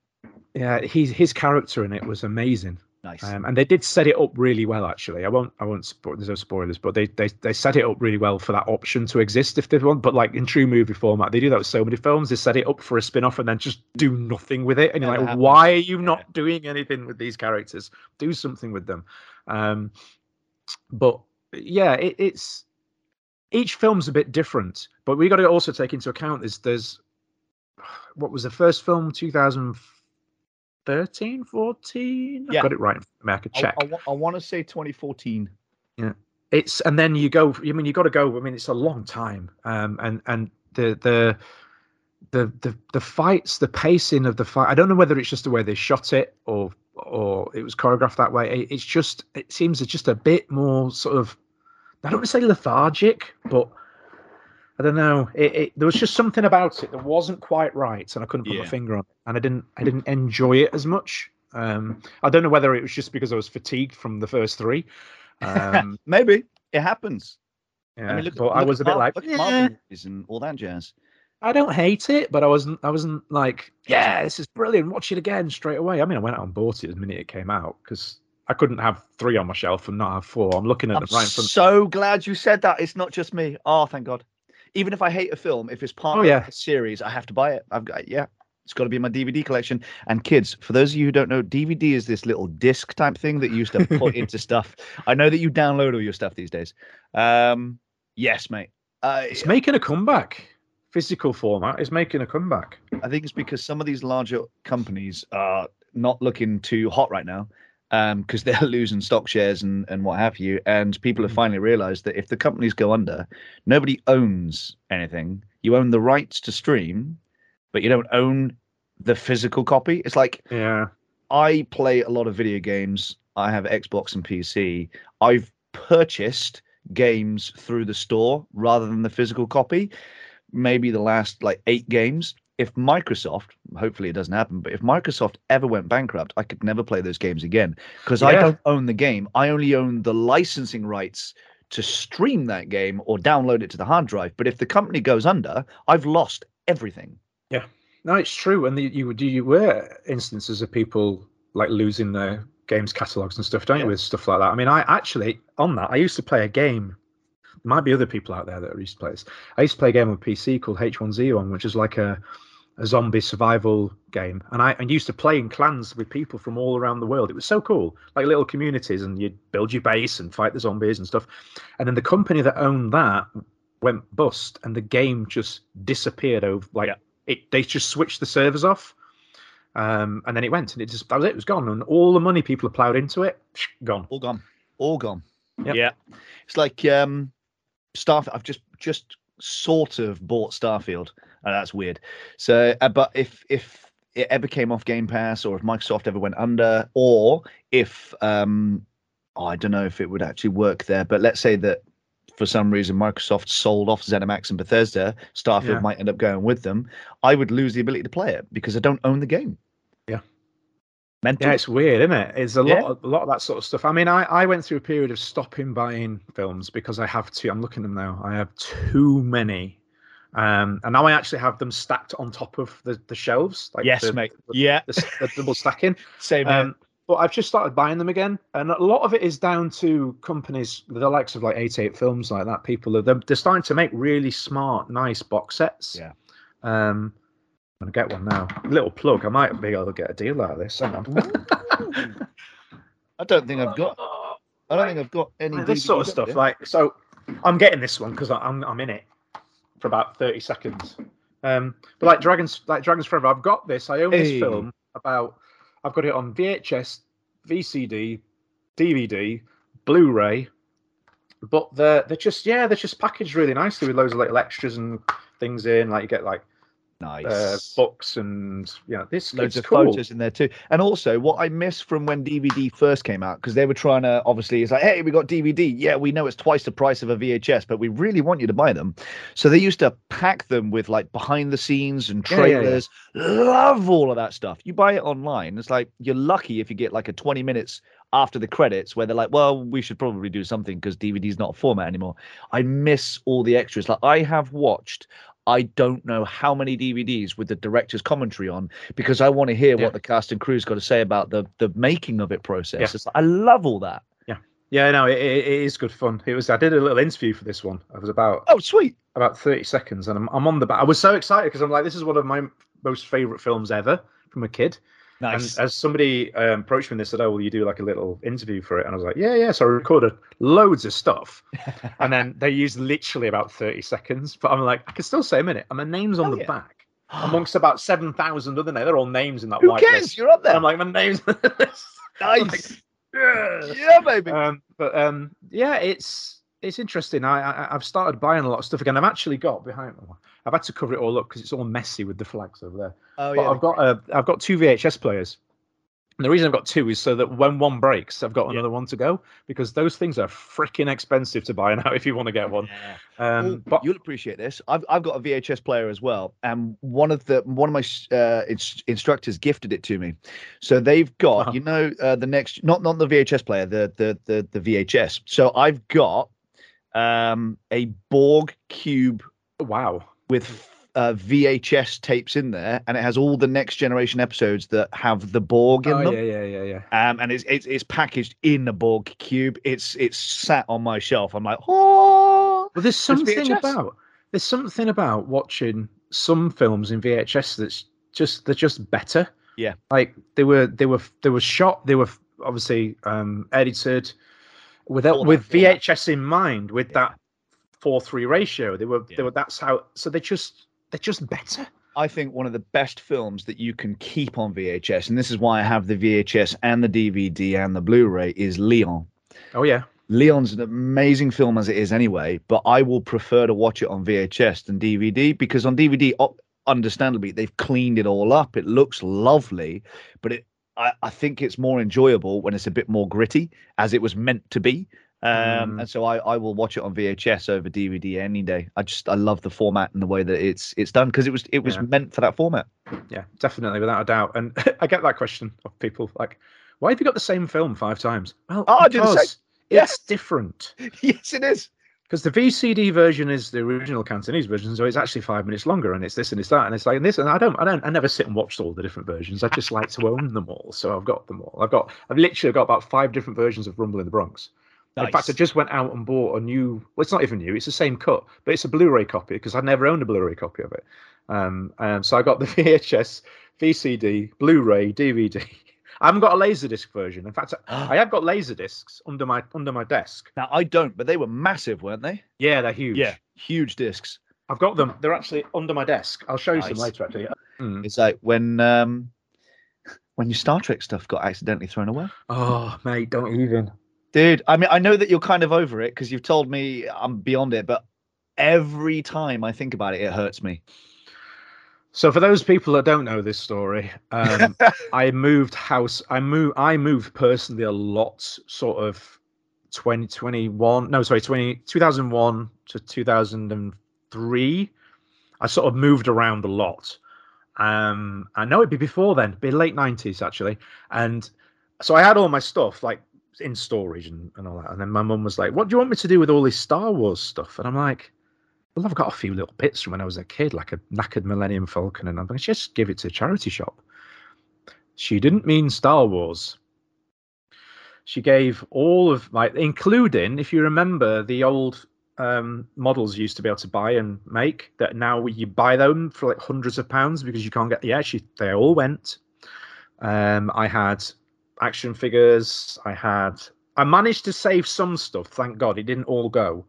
yeah he's his character in it was amazing Nice. um, and they did set it up really well, actually. I won't, I won't. Spo- there's no spoilers, but they, they, they set it up really well for that option to exist if they want. But like in true movie format, they do that with so many films. They set it up for a spin-off and then just do nothing with it. And you're like, why are you not doing anything with these characters? Do something with them. Um, but yeah, it, it's each film's a bit different. But we got to also take into account there's there's [SIGHS] what was the first film 2013 14 i Yeah. got it right i could I- check I, want to say 2014. Yeah. it's and then you go i mean you got to go i mean it's a long time um and and the the the the the fights the pacing of the fight i don't know whether it's just the way they shot it or or it was choreographed that way It- it's just it seems it's just a bit more sort of i don't want to say lethargic but i don't know it, it there was just something about it that wasn't quite right and i couldn't put Yeah. my finger on it and i didn't i didn't enjoy it as much um i don't know whether it was just because i was fatigued from the first three um [LAUGHS] Maybe it happens. yeah, I mean, look, but look I was a bit like, look "Yeah." And all that jazz. I don't hate it, but I wasn't. I wasn't like, yeah, this is brilliant. Watch it again straight away. I mean, I went out and bought it the minute it came out because I couldn't have three on my shelf and not have four. I'm looking at I'm them right in front. so glad you said that. It's not just me. Oh, thank God. Even if I hate a film, if it's part Oh, of yeah. a series, I have to buy it. I've got yeah. It's got to be in my DVD collection. And kids, for those of you who don't know, DVD is this little disc type thing that you used to put [LAUGHS] into stuff. I know that you download all your stuff these days. Um, yes, mate. Uh, It's making a comeback. Physical format is making a comeback. I think it's because some of these larger companies are not looking too hot right now because [LAUGHS] they're losing stock shares and, and what have you. And people have Mm. finally realized that if the companies go under, nobody owns anything. You own the rights to stream, but you don't own the physical copy. It's like Yeah, I play a lot of video games. I have Xbox and PC. I've purchased games through the store rather than the physical copy. Maybe the last like eight games. If Microsoft, hopefully it doesn't happen, but if Microsoft ever went bankrupt, I could never play those games again because I don't own the game. I only own the licensing rights to stream that game or download it to the hard drive. But if the company goes under, I've lost everything. Yeah, no, it's true. And the, you do you were instances of people like losing their games catalogs and stuff, don't Yeah. you? With stuff like that. I mean, I actually on that I used to play a game. There might be other people out there that used to play this. I used to play a game on PC called H1Z1, which is like a a zombie survival game, and I, I used to play in clans with people from all around the world. It was so cool, like little communities, and you'd build your base and fight the zombies and stuff. And then the company that owned that went bust, and the game just disappeared over. Like Yeah. it, they just switched the servers off, um, and then it went, and it just that was it. It was gone, and all the money people had plowed into it, gone. all gone, all gone. Yep. Yeah, it's like um, Starfield. I've just just sort of bought Starfield. Uh, that's weird. So, uh, but if if it ever came off Game Pass, or if Microsoft ever went under, or if um, oh, I don't know if it would actually work there. But let's say that for some reason Microsoft sold off ZeniMax and Bethesda, Starfield Yeah. might end up going with them. I would lose the ability to play it because I don't own the game. Yeah. Mental. Yeah, it's weird, isn't it? It's a Yeah. lot, of, a lot of that sort of stuff. I mean, I, I went through a period of stopping buying films because I have to. I'm looking at them now. I have too many, um, and now I actually have them stacked on top of the, the shelves. Like yes, the, mate. The, Yeah, the, double stacking. [LAUGHS] same. Um, but I've just started buying them again, and a lot of it is down to companies, the likes of like 88 Films, like that. People are they're, they're starting to make really smart, nice box sets. Yeah. Um, I'm gonna get one now. Little plug. I might be able to get a deal out of this. Hang on. I don't think I've got. I don't think I've got any. Like this sort of stuff. Like so, I'm getting this one because I'm I'm in it for about 30 seconds. Um, but like Dragons, like Dragons Forever, I've got this. I own Hey. this film about. I've got it on VHS, VCD, DVD, Blu-ray. But they're they're just yeah they're just packaged really nicely with loads of little extras and things in. Like you get like nice. uh, books and yeah, this Loads of cool. photos in there too. And also, what I miss from when DVD first came out, because they were trying to obviously, it's like, hey, we got DVD. Yeah, we know it's twice the price of a VHS, but we really want you to buy them. So they used to pack them with like behind the scenes and Yeah, yeah, yeah. trailers. Love all of that stuff. You buy it online. It's like you're lucky if you get like a 20 minutes after the credits where they're like, well, we should probably do something because DVD's not a format anymore. I miss all the extras. Like I have watched I don't know how many DVDs with the director's commentary on because I want to hear Yeah. what the cast and crew's got to say about the the making of it process. Yeah. Like, I love all that. Yeah, yeah, no, it, it it is good fun. It was. I did a little interview for this one. I was about Oh, sweet. about 30 seconds and I'm, I'm on the back. I was so excited because I'm like, this is one of my most favorite films ever from a kid. Nice. And as somebody um, approached me and they said, Oh, will you do like a little interview for it? And I was like, Yeah, yeah. So I recorded loads of stuff. [LAUGHS] and then they used literally about 30 seconds. But I'm like, I can still say a minute. And my name's on Hell the yeah. back amongst about 7,000 other names. They're all names in that Who white cares? list. You're up there. And I'm like, my name's on the list. [LAUGHS] nice. Yeah. yeah, baby. Um, but um, yeah, it's it's interesting. I, I I've started buying a lot of stuff again. I've actually got behind. I've had to cover it all up because it's all messy with the flags over there. oh but yeah. I've got uh, I've got two VHS players. And the reason I've got two is so that when one breaks, I've got Yeah. another one to go because those things are freaking expensive to buy now [LAUGHS] if you want to get one. Yeah. Um, Well, but you'll appreciate this. I've I've got a VHS player as well, and one of the one of my uh, ins- instructors gifted it to me. So they've got Uh-huh. you know uh, the next not not the VHS player the the the the VHS. So I've got um a Borg cube wow, with uh, VHS tapes in there, and it has all the next generation episodes that have the Borg in them oh, them. yeah, yeah, yeah, yeah. Um, and it's, it's it's packaged in a Borg cube. It's it's sat on my shelf. I'm like, oh, Well, there's something about there's something about watching some films in VHS that's just they're just better. Yeah. like they were they were they were shot. They were obviously um, edited with Format, with. VHS in mind with Yeah. that four three ratio. They were Yeah. they were that's how. So they just they're just better. I think one of the best films that you can keep on VHS, and this is why I have the VHS and the DVD and the Blu-ray, is Leon. Oh yeah, Leon's an amazing film as it is anyway, but I will prefer to watch it on VHS than DVD because on DVD, understandably, they've cleaned it all up. It looks lovely, but it I, I think it's more enjoyable when it's a bit more gritty, as it was meant to be. Um, Mm. and so I, I will watch it on VHS over DVD any day. I just I love the format and the way that it's it's done because it was it was Yeah. meant for that format. yeah, definitely without a doubt. And [LAUGHS] I get that question of people like, why have you got the same film five times? Well, Oh, I do the same. because it's different. [LAUGHS] yes, it is. Because the VCD version is the original Cantonese version, so it's actually five minutes longer, and it's this and it's that, and it's like and this, and I don't, I don't, I never sit and watch all the different versions. I just like to own them all, so I've got them all. I've got, I've literally got about five different versions of Rumble in the Bronx. In fact, I just went out and bought a new. Well, it's not even new; it's the same cut, but it's a Blu-ray copy because I'd never owned a Blu-ray copy of it. Um, um, so I got the [LAUGHS] VHS, VCD, Blu-ray, DVD. I haven't got a laserdisc version. In fact, [GASPS] I have got laserdiscs under my under my desk. Now I don't, but they were massive, weren't they? Yeah, they're huge. Yeah, huge discs. I've got them. They're actually under my desk. I'll show you some later. Actually, Mm. It's like when um when your Star Trek stuff got accidentally thrown away. Oh, mate, don't even. Dude, I mean, I know that you're kind of over it because you've told me I'm beyond it, but every time I think about it, it hurts me. So for those people that don't know this story, um, [LAUGHS] I moved house. I move. I moved personally a lot. Sort of 2021. No, sorry, 20, 2001 to 2003. I sort of moved around a lot. Um, I know it'd be before then, be late nineties actually. And so I had all my stuff like in storage and, and all that. And then my mum was like, "What do you want me to do with all this Star Wars stuff?" And I'm like, "Well, I've got a few little bits from when I was a kid, like a knackered Millennium Falcon, and I'm to just give it to a charity shop." She didn't mean Star Wars. She gave all of my, including, if you remember, the old um, models you used to be able to buy and make. That now you buy them for like hundreds of pounds because you can't get. Yeah, she they all went. Um, I had action figures. I had. I managed to save some stuff. Thank God, it didn't all go.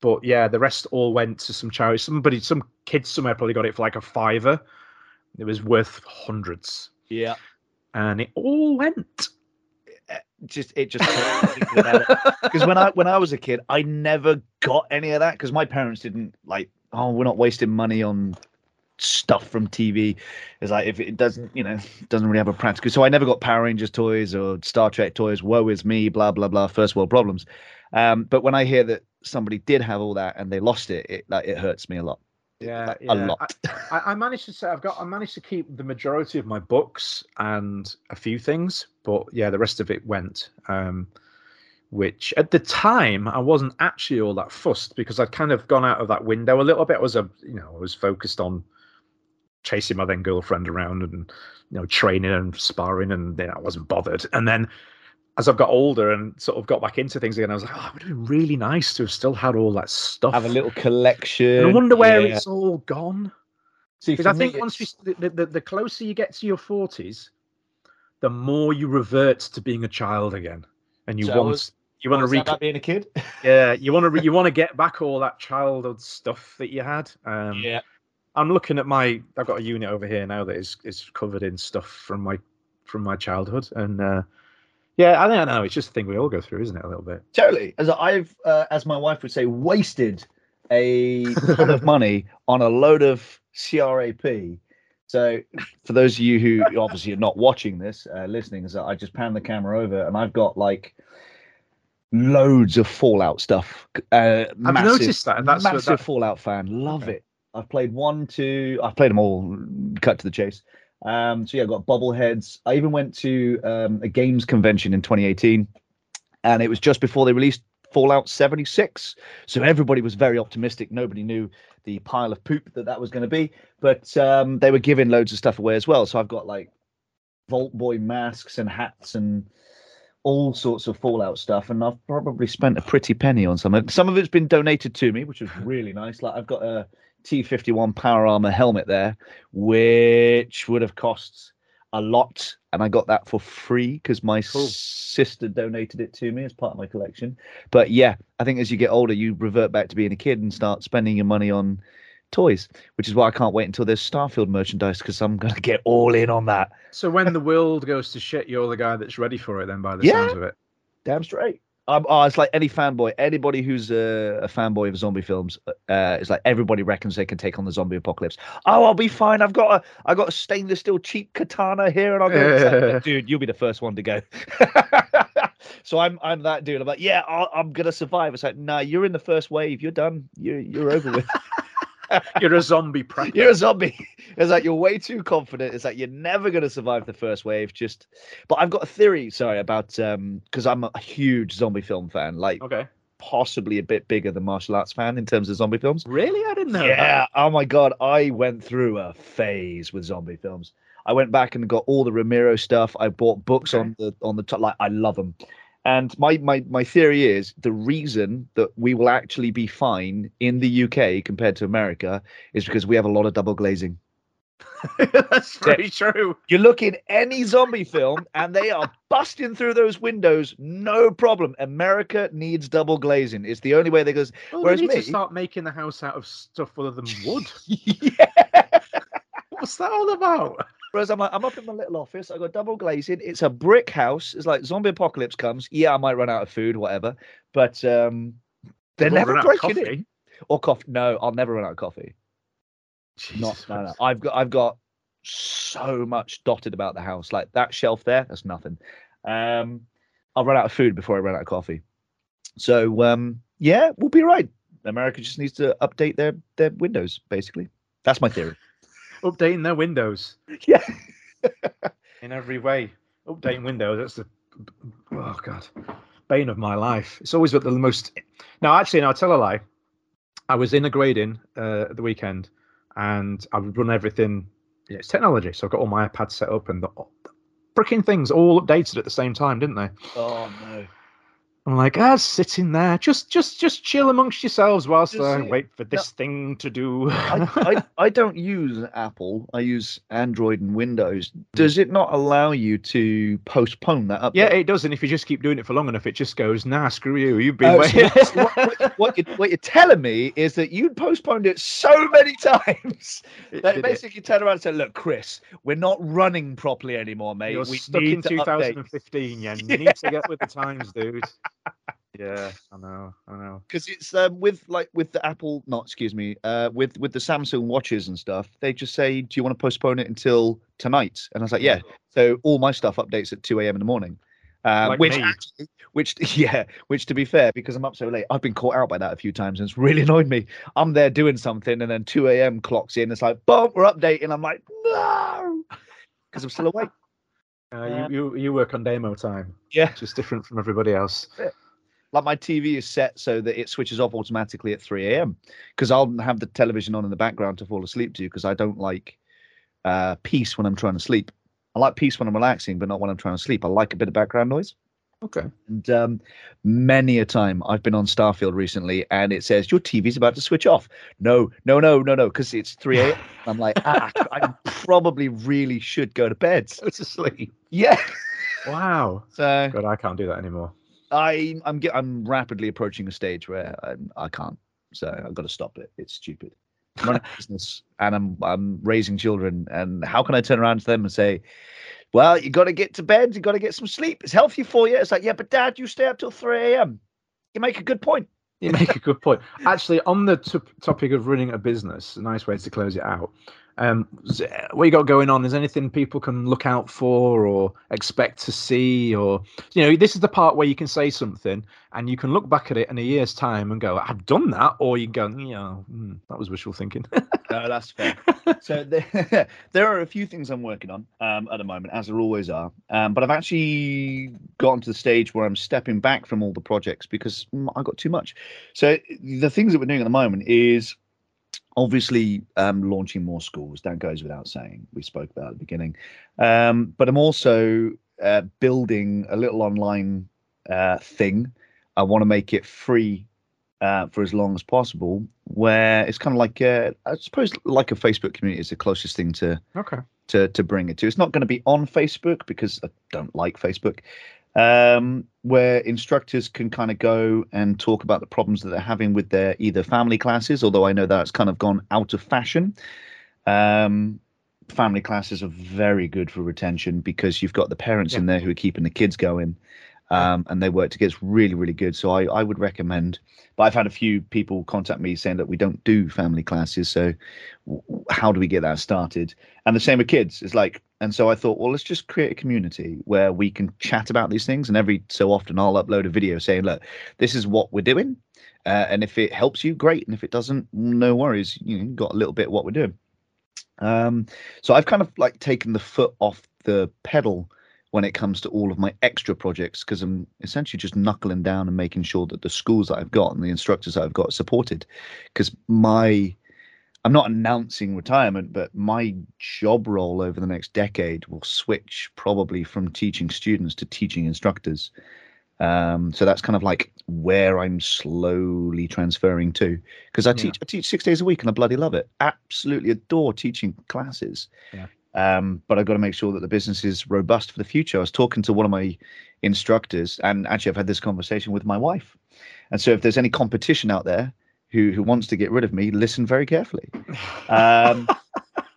But yeah, the rest all went to some charity. Somebody, some kid somewhere probably got it for like a fiver. It was worth hundreds, Yeah. and it all went. Eh, just it just because [LAUGHS] when I when I was a kid, I never got any of that because my parents didn't like. Oh, we're not wasting money on stuff from TV. It's like if it doesn't, you know, doesn't really have a practical. So I never got Power Rangers toys or Star Trek toys. Woe is me, blah blah blah. First world problems. Um, but when I hear that somebody did have all that and they lost it, it like it hurts me a lot. Yeah, Like, yeah. a lot. I, I managed to say I've got I managed to keep the majority of my books and a few things, but yeah, the rest of it went. Um, which at the time I wasn't actually all that fussed because I'd kind of gone out of that window a little bit. I was a you know I was focused on chasing my then girlfriend around and you know training and sparring, and then I wasn't bothered. And then as I've got older and sort of got back into things again, I was like, oh, it would have been really nice to have still had all that stuff. Have a little collection. And I wonder where yeah. it's all gone. See, Because I think once you, the, the, the closer you get to your forties, the more you revert to being a child again, and you So want was- you want to re- being a kid. yeah you want to re- [LAUGHS] you want to get back all that childhood stuff that you had. Um, yeah. I'm looking at my I've got a unit over here now that is is covered in stuff from my from my childhood, and uh, yeah, I think I know it's just a thing we all go through, isn't it? A little bit. Totally. As I've, uh, as my wife would say, wasted a ton of money [LAUGHS] on a load of CRAP. So, for those of you who obviously are not watching this, uh, listening, is that I just pan the camera over and I've got like loads of Fallout stuff. Uh, I've massive, noticed that, and that's massive that- Fallout fan. Love Okay. it. I've played one, two. I've played them all. Cut to the chase. Um, so yeah, I've got bobbleheads. I even went to um, a games convention in 2018, and it was just before they released Fallout 76. So everybody was very optimistic. Nobody knew the pile of poop that that was going to be, but um, they were giving loads of stuff away as well. So I've got like Vault Boy masks and hats and all sorts of Fallout stuff, and I've probably spent a pretty penny on some. of it. Some of it's been donated to me, which is really nice. Like I've got a T51 Power Armor helmet there, which would have cost a lot, and I got that for free because my Cool. sister donated it to me as part of my collection. But yeah, I think as you get older, you revert back to being a kid and start spending your money on toys, which is why I can't wait until there's Starfield merchandise because I'm gonna get all in on that. So when the world goes to shit, you're the guy that's ready for it. Then, by the Yeah. sounds of it. Damn straight. Um, oh, it's like any fanboy. Anybody who's a, a fanboy of zombie films, uh, it's like everybody reckons they can take on the zombie apocalypse. Oh, I'll be fine. I've got a, I got a stainless steel cheap katana here, and I'll go. Like, [LAUGHS] dude, you'll be the first one to go. [LAUGHS] so I'm, I'm that dude. I'm like, yeah, I'll, I'm gonna survive. It's like, nah, you're in the first wave. You're done. You're, you're over with. [LAUGHS] [LAUGHS] You're a zombie prepper. You're a zombie. It's like you're way too confident. It's like you're never going to survive the first wave. Just, but I've got a theory. Sorry about um because I'm a huge zombie film fan. Like Okay. possibly a bit bigger than martial arts fan in terms of zombie films. Really? I didn't know. Yeah. Oh my god, I went through a phase with zombie films. I went back and got all the Romero stuff. I bought books Okay. on the on the top. Like I love them. And my, my my theory is the reason that we will actually be fine in the UK compared to America is because we have a lot of double glazing. [LAUGHS] That's very true. You look in any zombie film and they are busting through those windows, no problem. America needs double glazing. It's the only way they goes. Well, Whereas they need me- to start making the house out of stuff other than wood. [LAUGHS] yeah. What's that all about? Whereas I'm like, I'm up in my little office. I got double glazing. It's a brick house. It's like zombie apocalypse comes. Yeah, I might run out of food, whatever. But um, they're never run out of breaking it. Or coffee. No, I'll never run out of coffee. Not no, no. I've got I've got so much dotted about the house. Like that shelf there, that's nothing. Um, I'll run out of food before I run out of coffee. So um, yeah, we'll be right. America just needs to update their their windows. Basically, that's my theory. Updating their windows Yeah. [LAUGHS] in every way. Updating windows. That's the oh god, bane of my life. It's always got the most. Now, actually, now I'll tell a lie. I was integrating uh, at the weekend, and I would run everything. Yeah, it's technology, so I've got all my iPads set up, and the, the freaking things all updated at the same time, didn't they? Oh no. I'm like, ah, sitting there, just, just, just chill amongst yourselves whilst Just I wait for this thing to do. I, I, I don't use Apple. I use Android and Windows. Does it not allow you to postpone that update? yeah, it does, and if you just keep doing it for long enough, it just goes, nah, screw you, you've been Oh, waiting. what, what, what, what, you're, what you're telling me is that you'd postponed it so many [LAUGHS] times It that it. basically turned around and said, "Look, Chris, we're not running properly anymore, mate. You're we stuck in to update." 2015, yeah. [LAUGHS] You need to get with the times, dude. Yeah, I know, I know. Because it's um, with like with the Apple, not excuse me, uh, with with the Samsung watches and stuff. They just say, "Do you want to postpone it until tonight?" And I was like, "Yeah." So all my stuff updates at two a.m. in the morning. Um, Like which me. actually, which [LAUGHS] yeah, which to be fair, because I'm up so late, I've been caught out by that a few times, and it's really [LAUGHS] annoyed me. I'm there doing something, and then two a.m. clocks in. It's like, boom, we're updating. I'm like, no, because I'm still awake. Uh, you, you you work on Damo time, Yeah, just different from everybody else. like my TV is set so that it switches off automatically at 3 a.m. because I'll have the television on in the background to fall asleep to because I don't like uh, peace when I'm trying to sleep. I like peace when I'm relaxing, but not when I'm trying to sleep. I like a bit of background noise. Okay. And um, many a time I've been on Starfield recently and it says, Your TV's about to switch off. No, no, no, no, no, because it's 3 a.m. I'm like, ah, I probably really should go to bed. Go to sleep. Yeah. Wow. [LAUGHS] So God, I can't do that anymore. I I'm I'm rapidly approaching a stage where I'm, I can't. So I've got to stop it. It's stupid. I'm running a business and I'm I'm raising children, and how can I turn around to them and say, "Well, you got to get to bed. You got to get some sleep. It's healthy for you." It's like, yeah, but Dad, you stay up till three a.m. You make a good point. You make a good point. Actually, on the t- topic of running a business, a nice way to close it out. Um, what you got going on? Is anything people can look out for or expect to see? Or you know, this is the part where you can say something and you can look back at it in a year's time and go, "I've done that," or you go, "Yeah, hmm, that was wishful thinking." [LAUGHS] No, that's fair. [LAUGHS] so there, [LAUGHS] there are a few things I'm working on um, at the moment, as there always are. Um, but I've actually gotten to the stage where I'm stepping back from all the projects because mm, I got too much. So the things that we're doing at the moment is obviously um, launching more schools. That goes without saying. We spoke about at the beginning. Um, but I'm also uh, building a little online uh, thing. I want to make it free uh, for as long as possible, where it's kind of like uh, I suppose like a Facebook community is the closest thing to okay. to to bring it to. It's not going to be on Facebook because I don't like Facebook. Um, where instructors can kind of go and talk about the problems that they're having with their either family classes, although I know that's kind of gone out of fashion. Um, family classes are very good for retention because you've got the parents in there who are keeping the kids going um, and they work together. It's really, really good. So I, I would recommend. But I've had a few people contact me saying that we don't do family classes. So how do we get that started? And the same with kids. It's like, and so I thought, well, let's just create a community where we can chat about these things. And every so often, I'll upload a video saying, look, this is what we're doing. Uh, and if it helps you, great. And if it doesn't, no worries. You got a little bit of what we're doing. Um, so I've kind of like taken the foot off the pedal when it comes to all of my extra projects because I'm essentially just knuckling down and making sure that the schools that I've got and the instructors that I've got are supported. Because my, I'm not announcing retirement, but my job role over the next decade will switch probably from teaching students to teaching instructors. Um, so that's kind of like where I'm slowly transferring to because I teach I teach six days a week and I bloody love it. Absolutely adore teaching classes. Yeah. Um, but I've got to make sure that the business is robust for the future. I was talking to one of my instructors, and actually I've had this conversation with my wife. And so if there's any competition out there who who wants to get rid of me, listen very carefully. [LAUGHS] Um,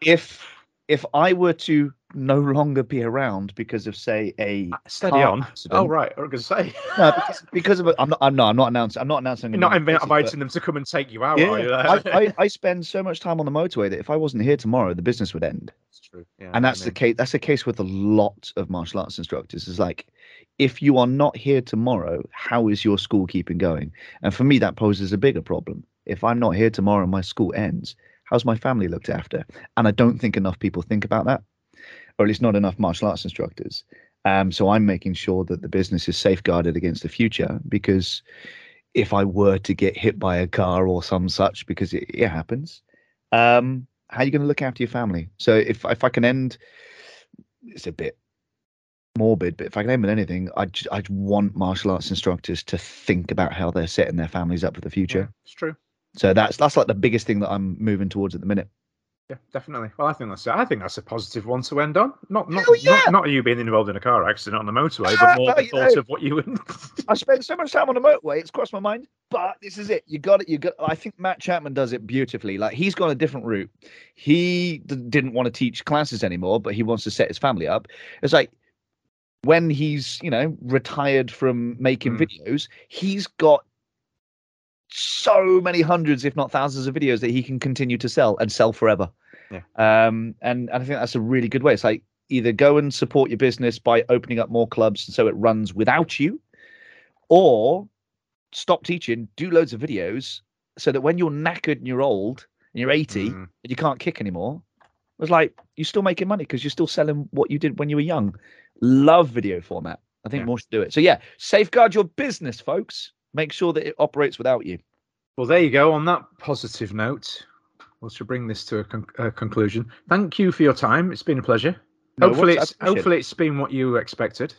if if I were to no longer be around because of say a uh, Steady on. Oh, accident- Oh right, I was going to say. [LAUGHS] no, because, because of I'm not I'm not I'm not announcing I'm not announcing You're not any invi- places, but- inviting them to come and take you out, yeah, are you? I, I, I spend so much time on the motorway that if I wasn't here tomorrow, the business would end. That's true. Yeah, and I that's the case. That's the case with a lot of martial arts instructors. Is like, if you are not here tomorrow, how is your school keeping going? And for me, that poses a bigger problem. If I'm not here tomorrow my school ends, how's my family looked after? And I don't think enough people think about that, or at least not enough martial arts instructors. Um, so I'm making sure that the business is safeguarded against the future because if I were to get hit by a car or some such, because it, it happens, um, how are you going to look after your family? So if if I can end, it's a bit morbid, but if I can end with anything, I I want martial arts instructors to think about how they're setting their families up for the yeah, future. it's true. So that's that's like the biggest thing that I'm moving towards at the minute. Yeah, definitely. Well, I think that's I think that's a positive one to end on. Not not yeah! not, not you being involved in a car accident on the motorway, but [LAUGHS] more the thought know. of what you would. [LAUGHS] I spend so much time on the motorway; it's crossed my mind. But this is it. You got it. You got. I think Matt Chapman does it beautifully. Like he's gone a different route. He d- didn't want to teach classes anymore, but he wants to set his family up. It's like when he's you know retired from making Mm. videos, he's got so many hundreds, if not thousands, of videos that he can continue to sell and sell forever. Yeah. Um, and, and I think that's a really good way. It's like either go and support your business by opening up more clubs so it runs without you, or stop teaching, do loads of videos so that when you're knackered and you're old and you're 80 Mm. and you can't kick anymore, it was like you're still making money because you're still selling what you did when you were young. Love video format. I think Yeah. more should do it. So yeah, safeguard your business, folks. Make sure that it operates without you. Well, there you go. On that positive note, we'll to bring this to a, con- a conclusion. Thank you for your time. It's been a pleasure. No, hopefully, it's it. hopefully it's been what you expected.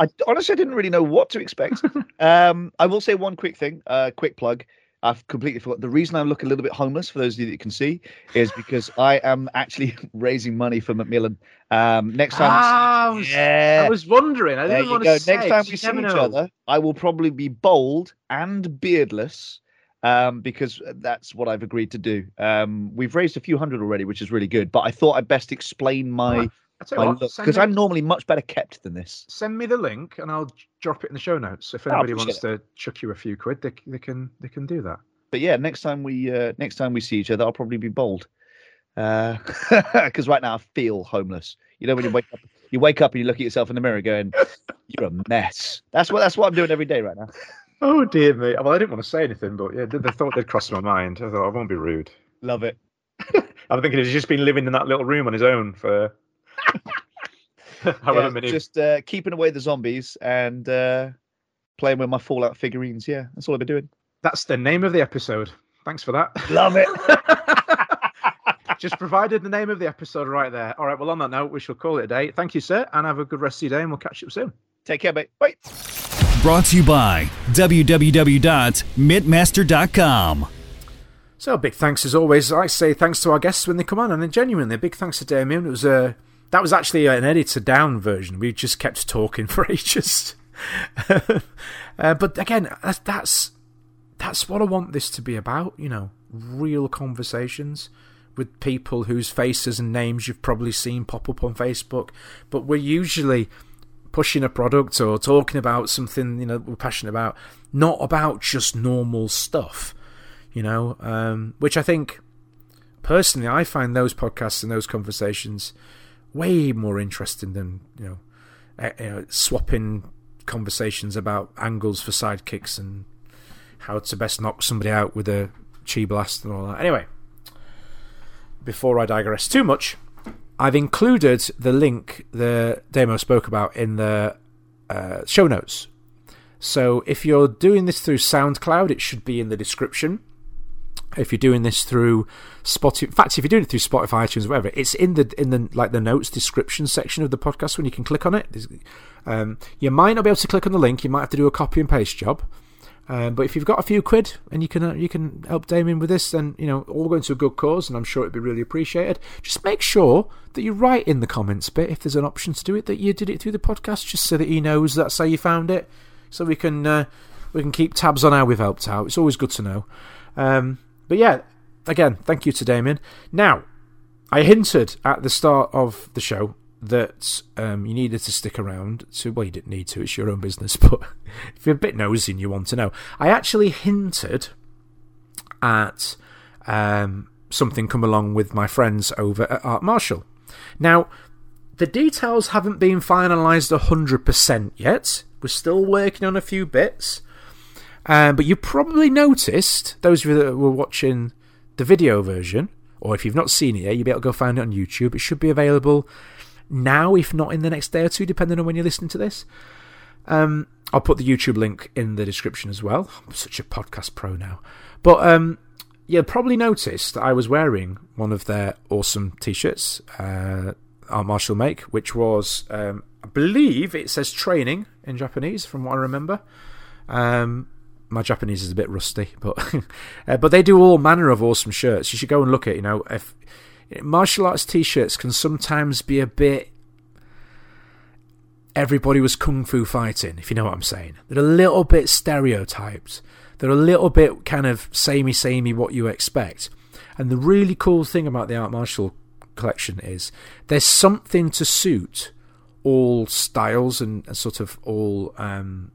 I honestly didn't really know what to expect. [LAUGHS] um, I will say one quick thing, uh, quick plug. I've completely forgot. The reason I look a little bit homeless, for those of you that can see, is because I am actually [LAUGHS] raising money for Macmillan. Um, next time, Ah, I was, yeah, I was wondering. I didn't want go. to say. Next time we see each know. other, I will probably be bald and beardless. Um, because that's what I've agreed to do. Um, we've raised a few hundred already, which is really good. But I thought I'd best explain my Right, I tell my you look what, send because I'm normally much better kept than this. send me the link and I'll drop it in the show notes. If anybody appreciate wants to chuck you a few quid, they, they can they can do that. but yeah, next time we uh, next time we see each other, I'll probably be bold. Because [LAUGHS] right now I feel homeless. You know when you wake up, you wake up and you look at yourself in the mirror, going, "You're a mess." That's what that's what I'm doing every day right now. Oh dear me. Well, I didn't want to say anything, but yeah, the, thought did cross my mind. I thought I won't be rude. Love it. [LAUGHS] I'm thinking he's just been living in that little room on his own for [LAUGHS] however Yeah, many. just uh, keeping away the zombies and uh, playing with my Fallout figurines. Yeah, that's all I've been doing. That's the name of the episode. Thanks for that. Love it. [LAUGHS] Just provided the name of the episode right there. All right. Well, on that note, we shall call it a day. Thank you, sir, and have a good rest of your day, and we'll catch up soon. Take care, mate. Bye. Brought to you by www.mitmaster.com. So big thanks as always. I say thanks to our guests when they come on, and then genuinely big thanks to Damien. It was a that was actually an editor down version. We just kept talking [LAUGHS] for ages. [LAUGHS] uh, but again, that's that's what I want this to be about. You know, real conversations with people whose faces and names you've probably seen pop up on Facebook, but we're usually pushing a product or talking about something you know we're passionate about, not about just normal stuff you know, um, which I think personally I find those podcasts and those conversations way more interesting than you know, eh, you know swapping conversations about angles for sidekicks and how to best knock somebody out with a chi blast and all that. Anyway, before I digress too much, I've included the link the Damo spoke about in the uh, show notes. So if you're doing this through SoundCloud, it should be in the description. if you're doing this through Spotify, in fact, if you're doing it through Spotify, iTunes, whatever, it's in the in the like the notes description section of the podcast when you can click on it. Um, you might not be able to click on the link. You might have to do a copy and paste job. Um, but if you've got a few quid and you can uh, you can help Damien with this, then you know all going to a good cause, and I'm sure it'd be really appreciated. Just make sure that you write in the comments bit if there's an option to do it that you did it through the podcast, just so that he knows that's how you found it, so we can uh, we can keep tabs on how we've helped out. It's always good to know. Um, but yeah, again, thank you to Damien. Now, I hinted at the start of the show that um, you needed to stick around to. Well, you didn't need to; it's your own business. [LAUGHS] But if you're a bit nosy and you want to know, I actually hinted at um, something come along with my friends over at Art Martial. Now, the details haven't been finalised hundred percent yet. We're still working on a few bits. Um, but you probably noticed those of you that were watching the video version, or if you've not seen it yet, you'll be able to go find it on YouTube. It should be available now, if not in the next day or two, depending on when you're listening to this. Um, I'll put the YouTube link in the description as well. I'm such a podcast pro now. But um, you'll probably noticed that I was wearing one of their awesome t shirts, uh, Art Martial make, which was, um, I believe it says training in Japanese, from what I remember. Um, my Japanese is a bit rusty, but [LAUGHS] uh, but they do all manner of awesome shirts. You should go and look at. You know, if martial arts t-shirts can sometimes be a bit everybody was kung fu fighting if you know what i'm saying. They're a little bit stereotyped. They're a little bit kind of samey samey what you expect. And the really cool thing about the art martial collection is there's something to suit all styles and, sort of all um,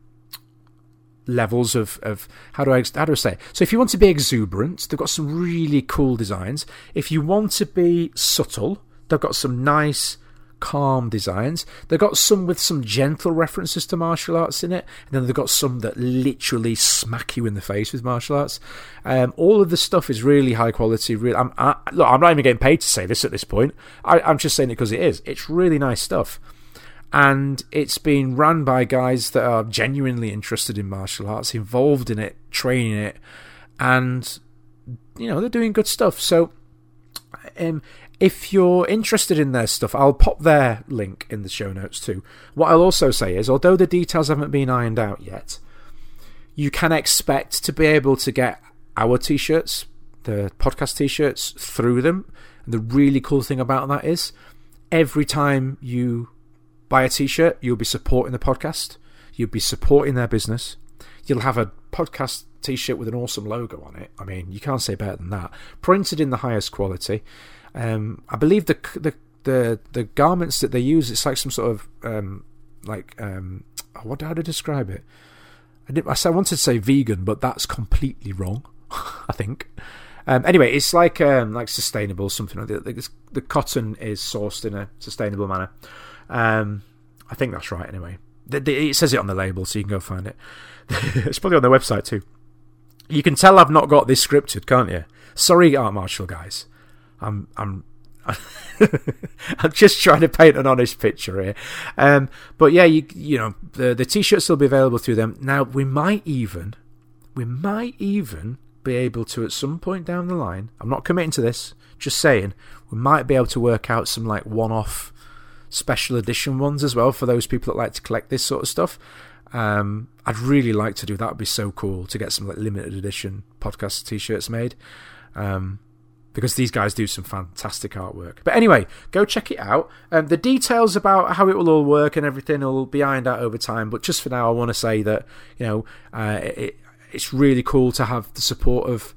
levels of, of how do I how do I say? So if you want to be exuberant, they've got some really cool designs. If you want to be subtle, they've got some nice calm designs. They've got some with some gentle references to martial arts in it, and then they've got some that literally smack you in the face with martial arts. Um, all of the stuff is really high quality. Really, I'm, I, look, I'm not even getting paid to say this at this point. I, I'm just saying it because it is. It's really nice stuff and it's been run by guys that are genuinely interested in martial arts, involved in it, training it, and you know they're doing good stuff. So, um, if you're interested in their stuff, I'll pop their link in the show notes too. What I'll also say is, although the details haven't been ironed out yet, you can expect to be able to get our t-shirts, the podcast t-shirts, through them. And the really cool thing about that is, every time you buy a t shirt, you'll be supporting the podcast, you'll be supporting their business, you'll have a podcast t shirt with an awesome logo on it. I mean, you can't say better than that. Printed in the highest quality. Um, I believe the, the the the garments that they use, it's like some sort of um, like um, what how to describe it? I, did, I wanted to say vegan, but that's completely wrong. [LAUGHS] I think. Um, anyway, it's like um, like sustainable, something like that. The, the cotton is sourced in a sustainable manner. Um, I think that's right. Anyway, it says it on the label, so you can go find it. [LAUGHS] it's probably on their website too. You can tell I've not got this scripted, can't you? Sorry, Art Martial guys. I'm I'm [LAUGHS] I'm just trying to paint an honest picture here. Um, but yeah, you you know the the t-shirts will be available through them. Now we might even we might even be able to at some point down the line. I'm not committing to this. Just saying we might be able to work out some like one-off special edition ones as well for those people that like to collect this sort of stuff. Um, I'd really like to do that. Would be so cool to get some like limited edition podcast t-shirts made. Um, because these guys do some fantastic artwork. But anyway, go check it out. Um, the details about how it will all work and everything will be ironed out over time. But just for now, I want to say that you know uh, it, it's really cool to have the support of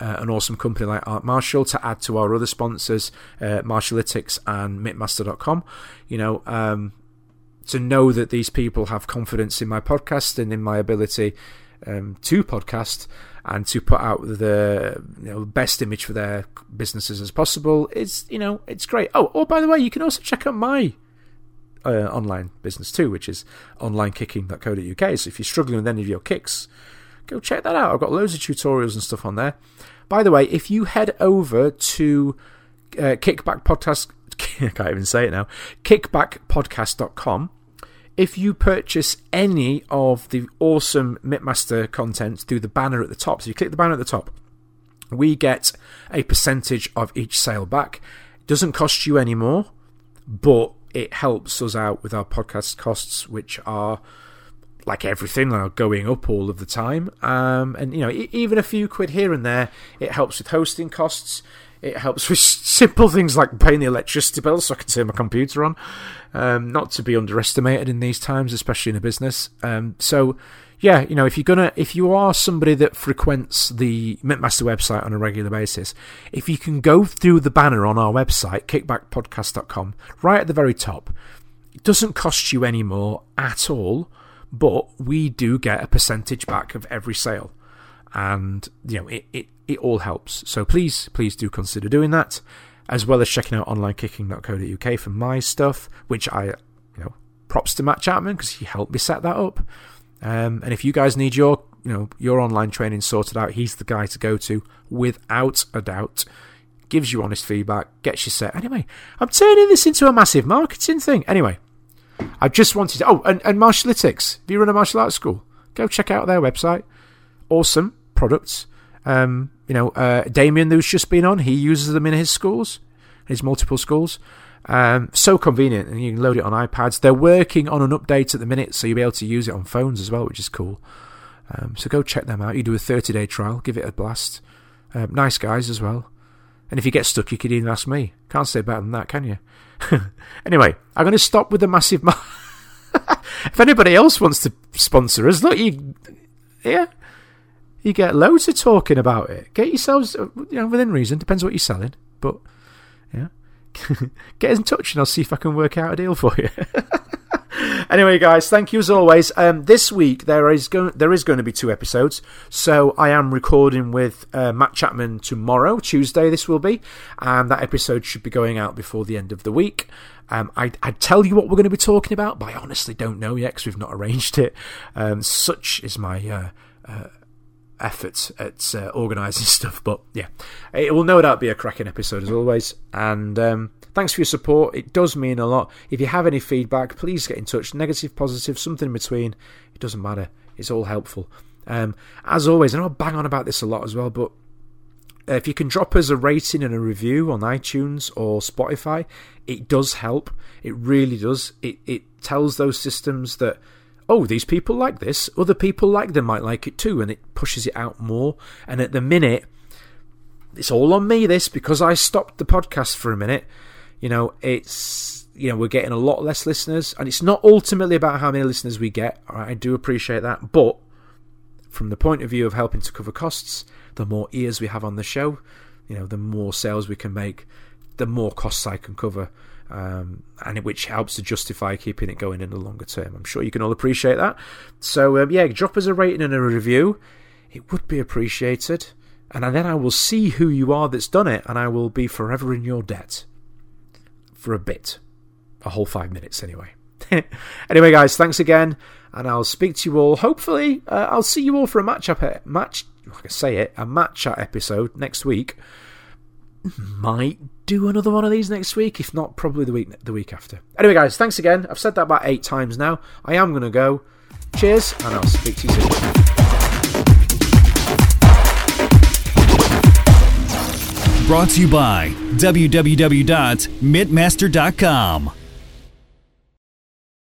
uh, an awesome company like Art Martial to add to our other sponsors, uh, Martialytics and MitMaster.com. You know, um, to know that these people have confidence in my podcast and in my ability um, to podcast and to put out the you know, best image for their businesses as possible is, you know, it's great. Oh, oh, by the way, you can also check out my uh, online business too, which is onlinekicking.co.uk. So if you're struggling with any of your kicks, go check that out. I've got loads of tutorials and stuff on there. By the way, if you head over to uh, Kickback Podcast, [LAUGHS] I can't even say it now, kickbackpodcast.com, if you purchase any of the awesome Mitmaster content through the banner at the top, so you click the banner at the top, we get a percentage of each sale back. It doesn't cost you any more, but it helps us out with our podcast costs, which are like everything, are going up all of the time. Um, and you know, even a few quid here and there, it helps with hosting costs. It helps with [LAUGHS] simple things like paying the electricity bill so I can turn my computer on. Um, not to be underestimated in these times, especially in a business. Um, so, yeah, you know, if you're gonna, if you are somebody that frequents the Mitmaster website on a regular basis, if you can go through the banner on our website, kickbackpodcast.com, right at the very top, it doesn't cost you any more at all, but we do get a percentage back of every sale, and you know, it it, it all helps. So please, please do consider doing that, as well as checking out onlinekicking.co.uk for my stuff, which I, you know, props to Matt Chapman because he helped me set that up. Um, and if you guys need your, you know, your online training sorted out, he's the guy to go to without a doubt. Gives you honest feedback, gets you set. Anyway, I'm turning this into a massive marketing thing. Anyway, I just wanted to. Oh, and, and Martialytics. If you run a martial arts school, go check out their website. Awesome products. Um, you know, uh, Damien, who's just been on, he uses them in his schools, his multiple schools. Um, so convenient, and you can load it on iPads. They're working on an update at the minute, so you'll be able to use it on phones as well, which is cool. Um, so go check them out. You do a 30 day trial, give it a blast. Um, nice guys as well. And if you get stuck, you could even ask me. Can't say better than that, can you? [LAUGHS] anyway, I'm going to stop with the massive. Ma- [LAUGHS] if anybody else wants to sponsor us, look, you, yeah, you get loads of talking about it. Get yourselves, uh, you know, within reason. Depends what you're selling, but yeah, [LAUGHS] get in touch and I'll see if I can work out a deal for you. Anyway, guys, thank you as always. Um, this week there is going there is going to be two episodes. So I am recording with uh, Matt Chapman tomorrow, Tuesday. This will be, and that episode should be going out before the end of the week. Um, I, I'd tell you what we're going to be talking about, but I honestly don't know yet because we've not arranged it. Um, such is my uh, uh, effort at uh, organising [LAUGHS] stuff. But yeah, it will no doubt be a cracking episode as always. And um, thanks for your support. It does mean a lot. If you have any feedback, please get in touch. Negative, positive, something in between. It doesn't matter. It's all helpful. Um, as always, and I'll bang on about this a lot as well, but if you can drop us a rating and a review on iTunes or Spotify, it does help. It really does. It it tells those systems that oh, these people like this, other people like them might like it too, and it pushes it out more. And at the minute, it's all on me. This because I stopped the podcast for a minute. You know, it's you know we're getting a lot less listeners, and it's not ultimately about how many listeners we get. I do appreciate that, but from the point of view of helping to cover costs, the more ears we have on the show, you know, the more sales we can make, the more costs I can cover, um, and which helps to justify keeping it going in the longer term. I'm sure you can all appreciate that. So um, yeah, drop us a rating and a review. It would be appreciated, and then I will see who you are that's done it, and I will be forever in your debt for a bit, a whole five minutes anyway. [LAUGHS] anyway, guys, thanks again, and I'll speak to you all. Hopefully, uh, I'll see you all for a match up match. I can say it, a match chat episode next week. Might do another one of these next week, if not, probably the week the week after. Anyway, guys, thanks again. I've said that about eight times now. I am to go. Cheers, and I'll speak to you soon. Brought to you by www.mitmaster.com.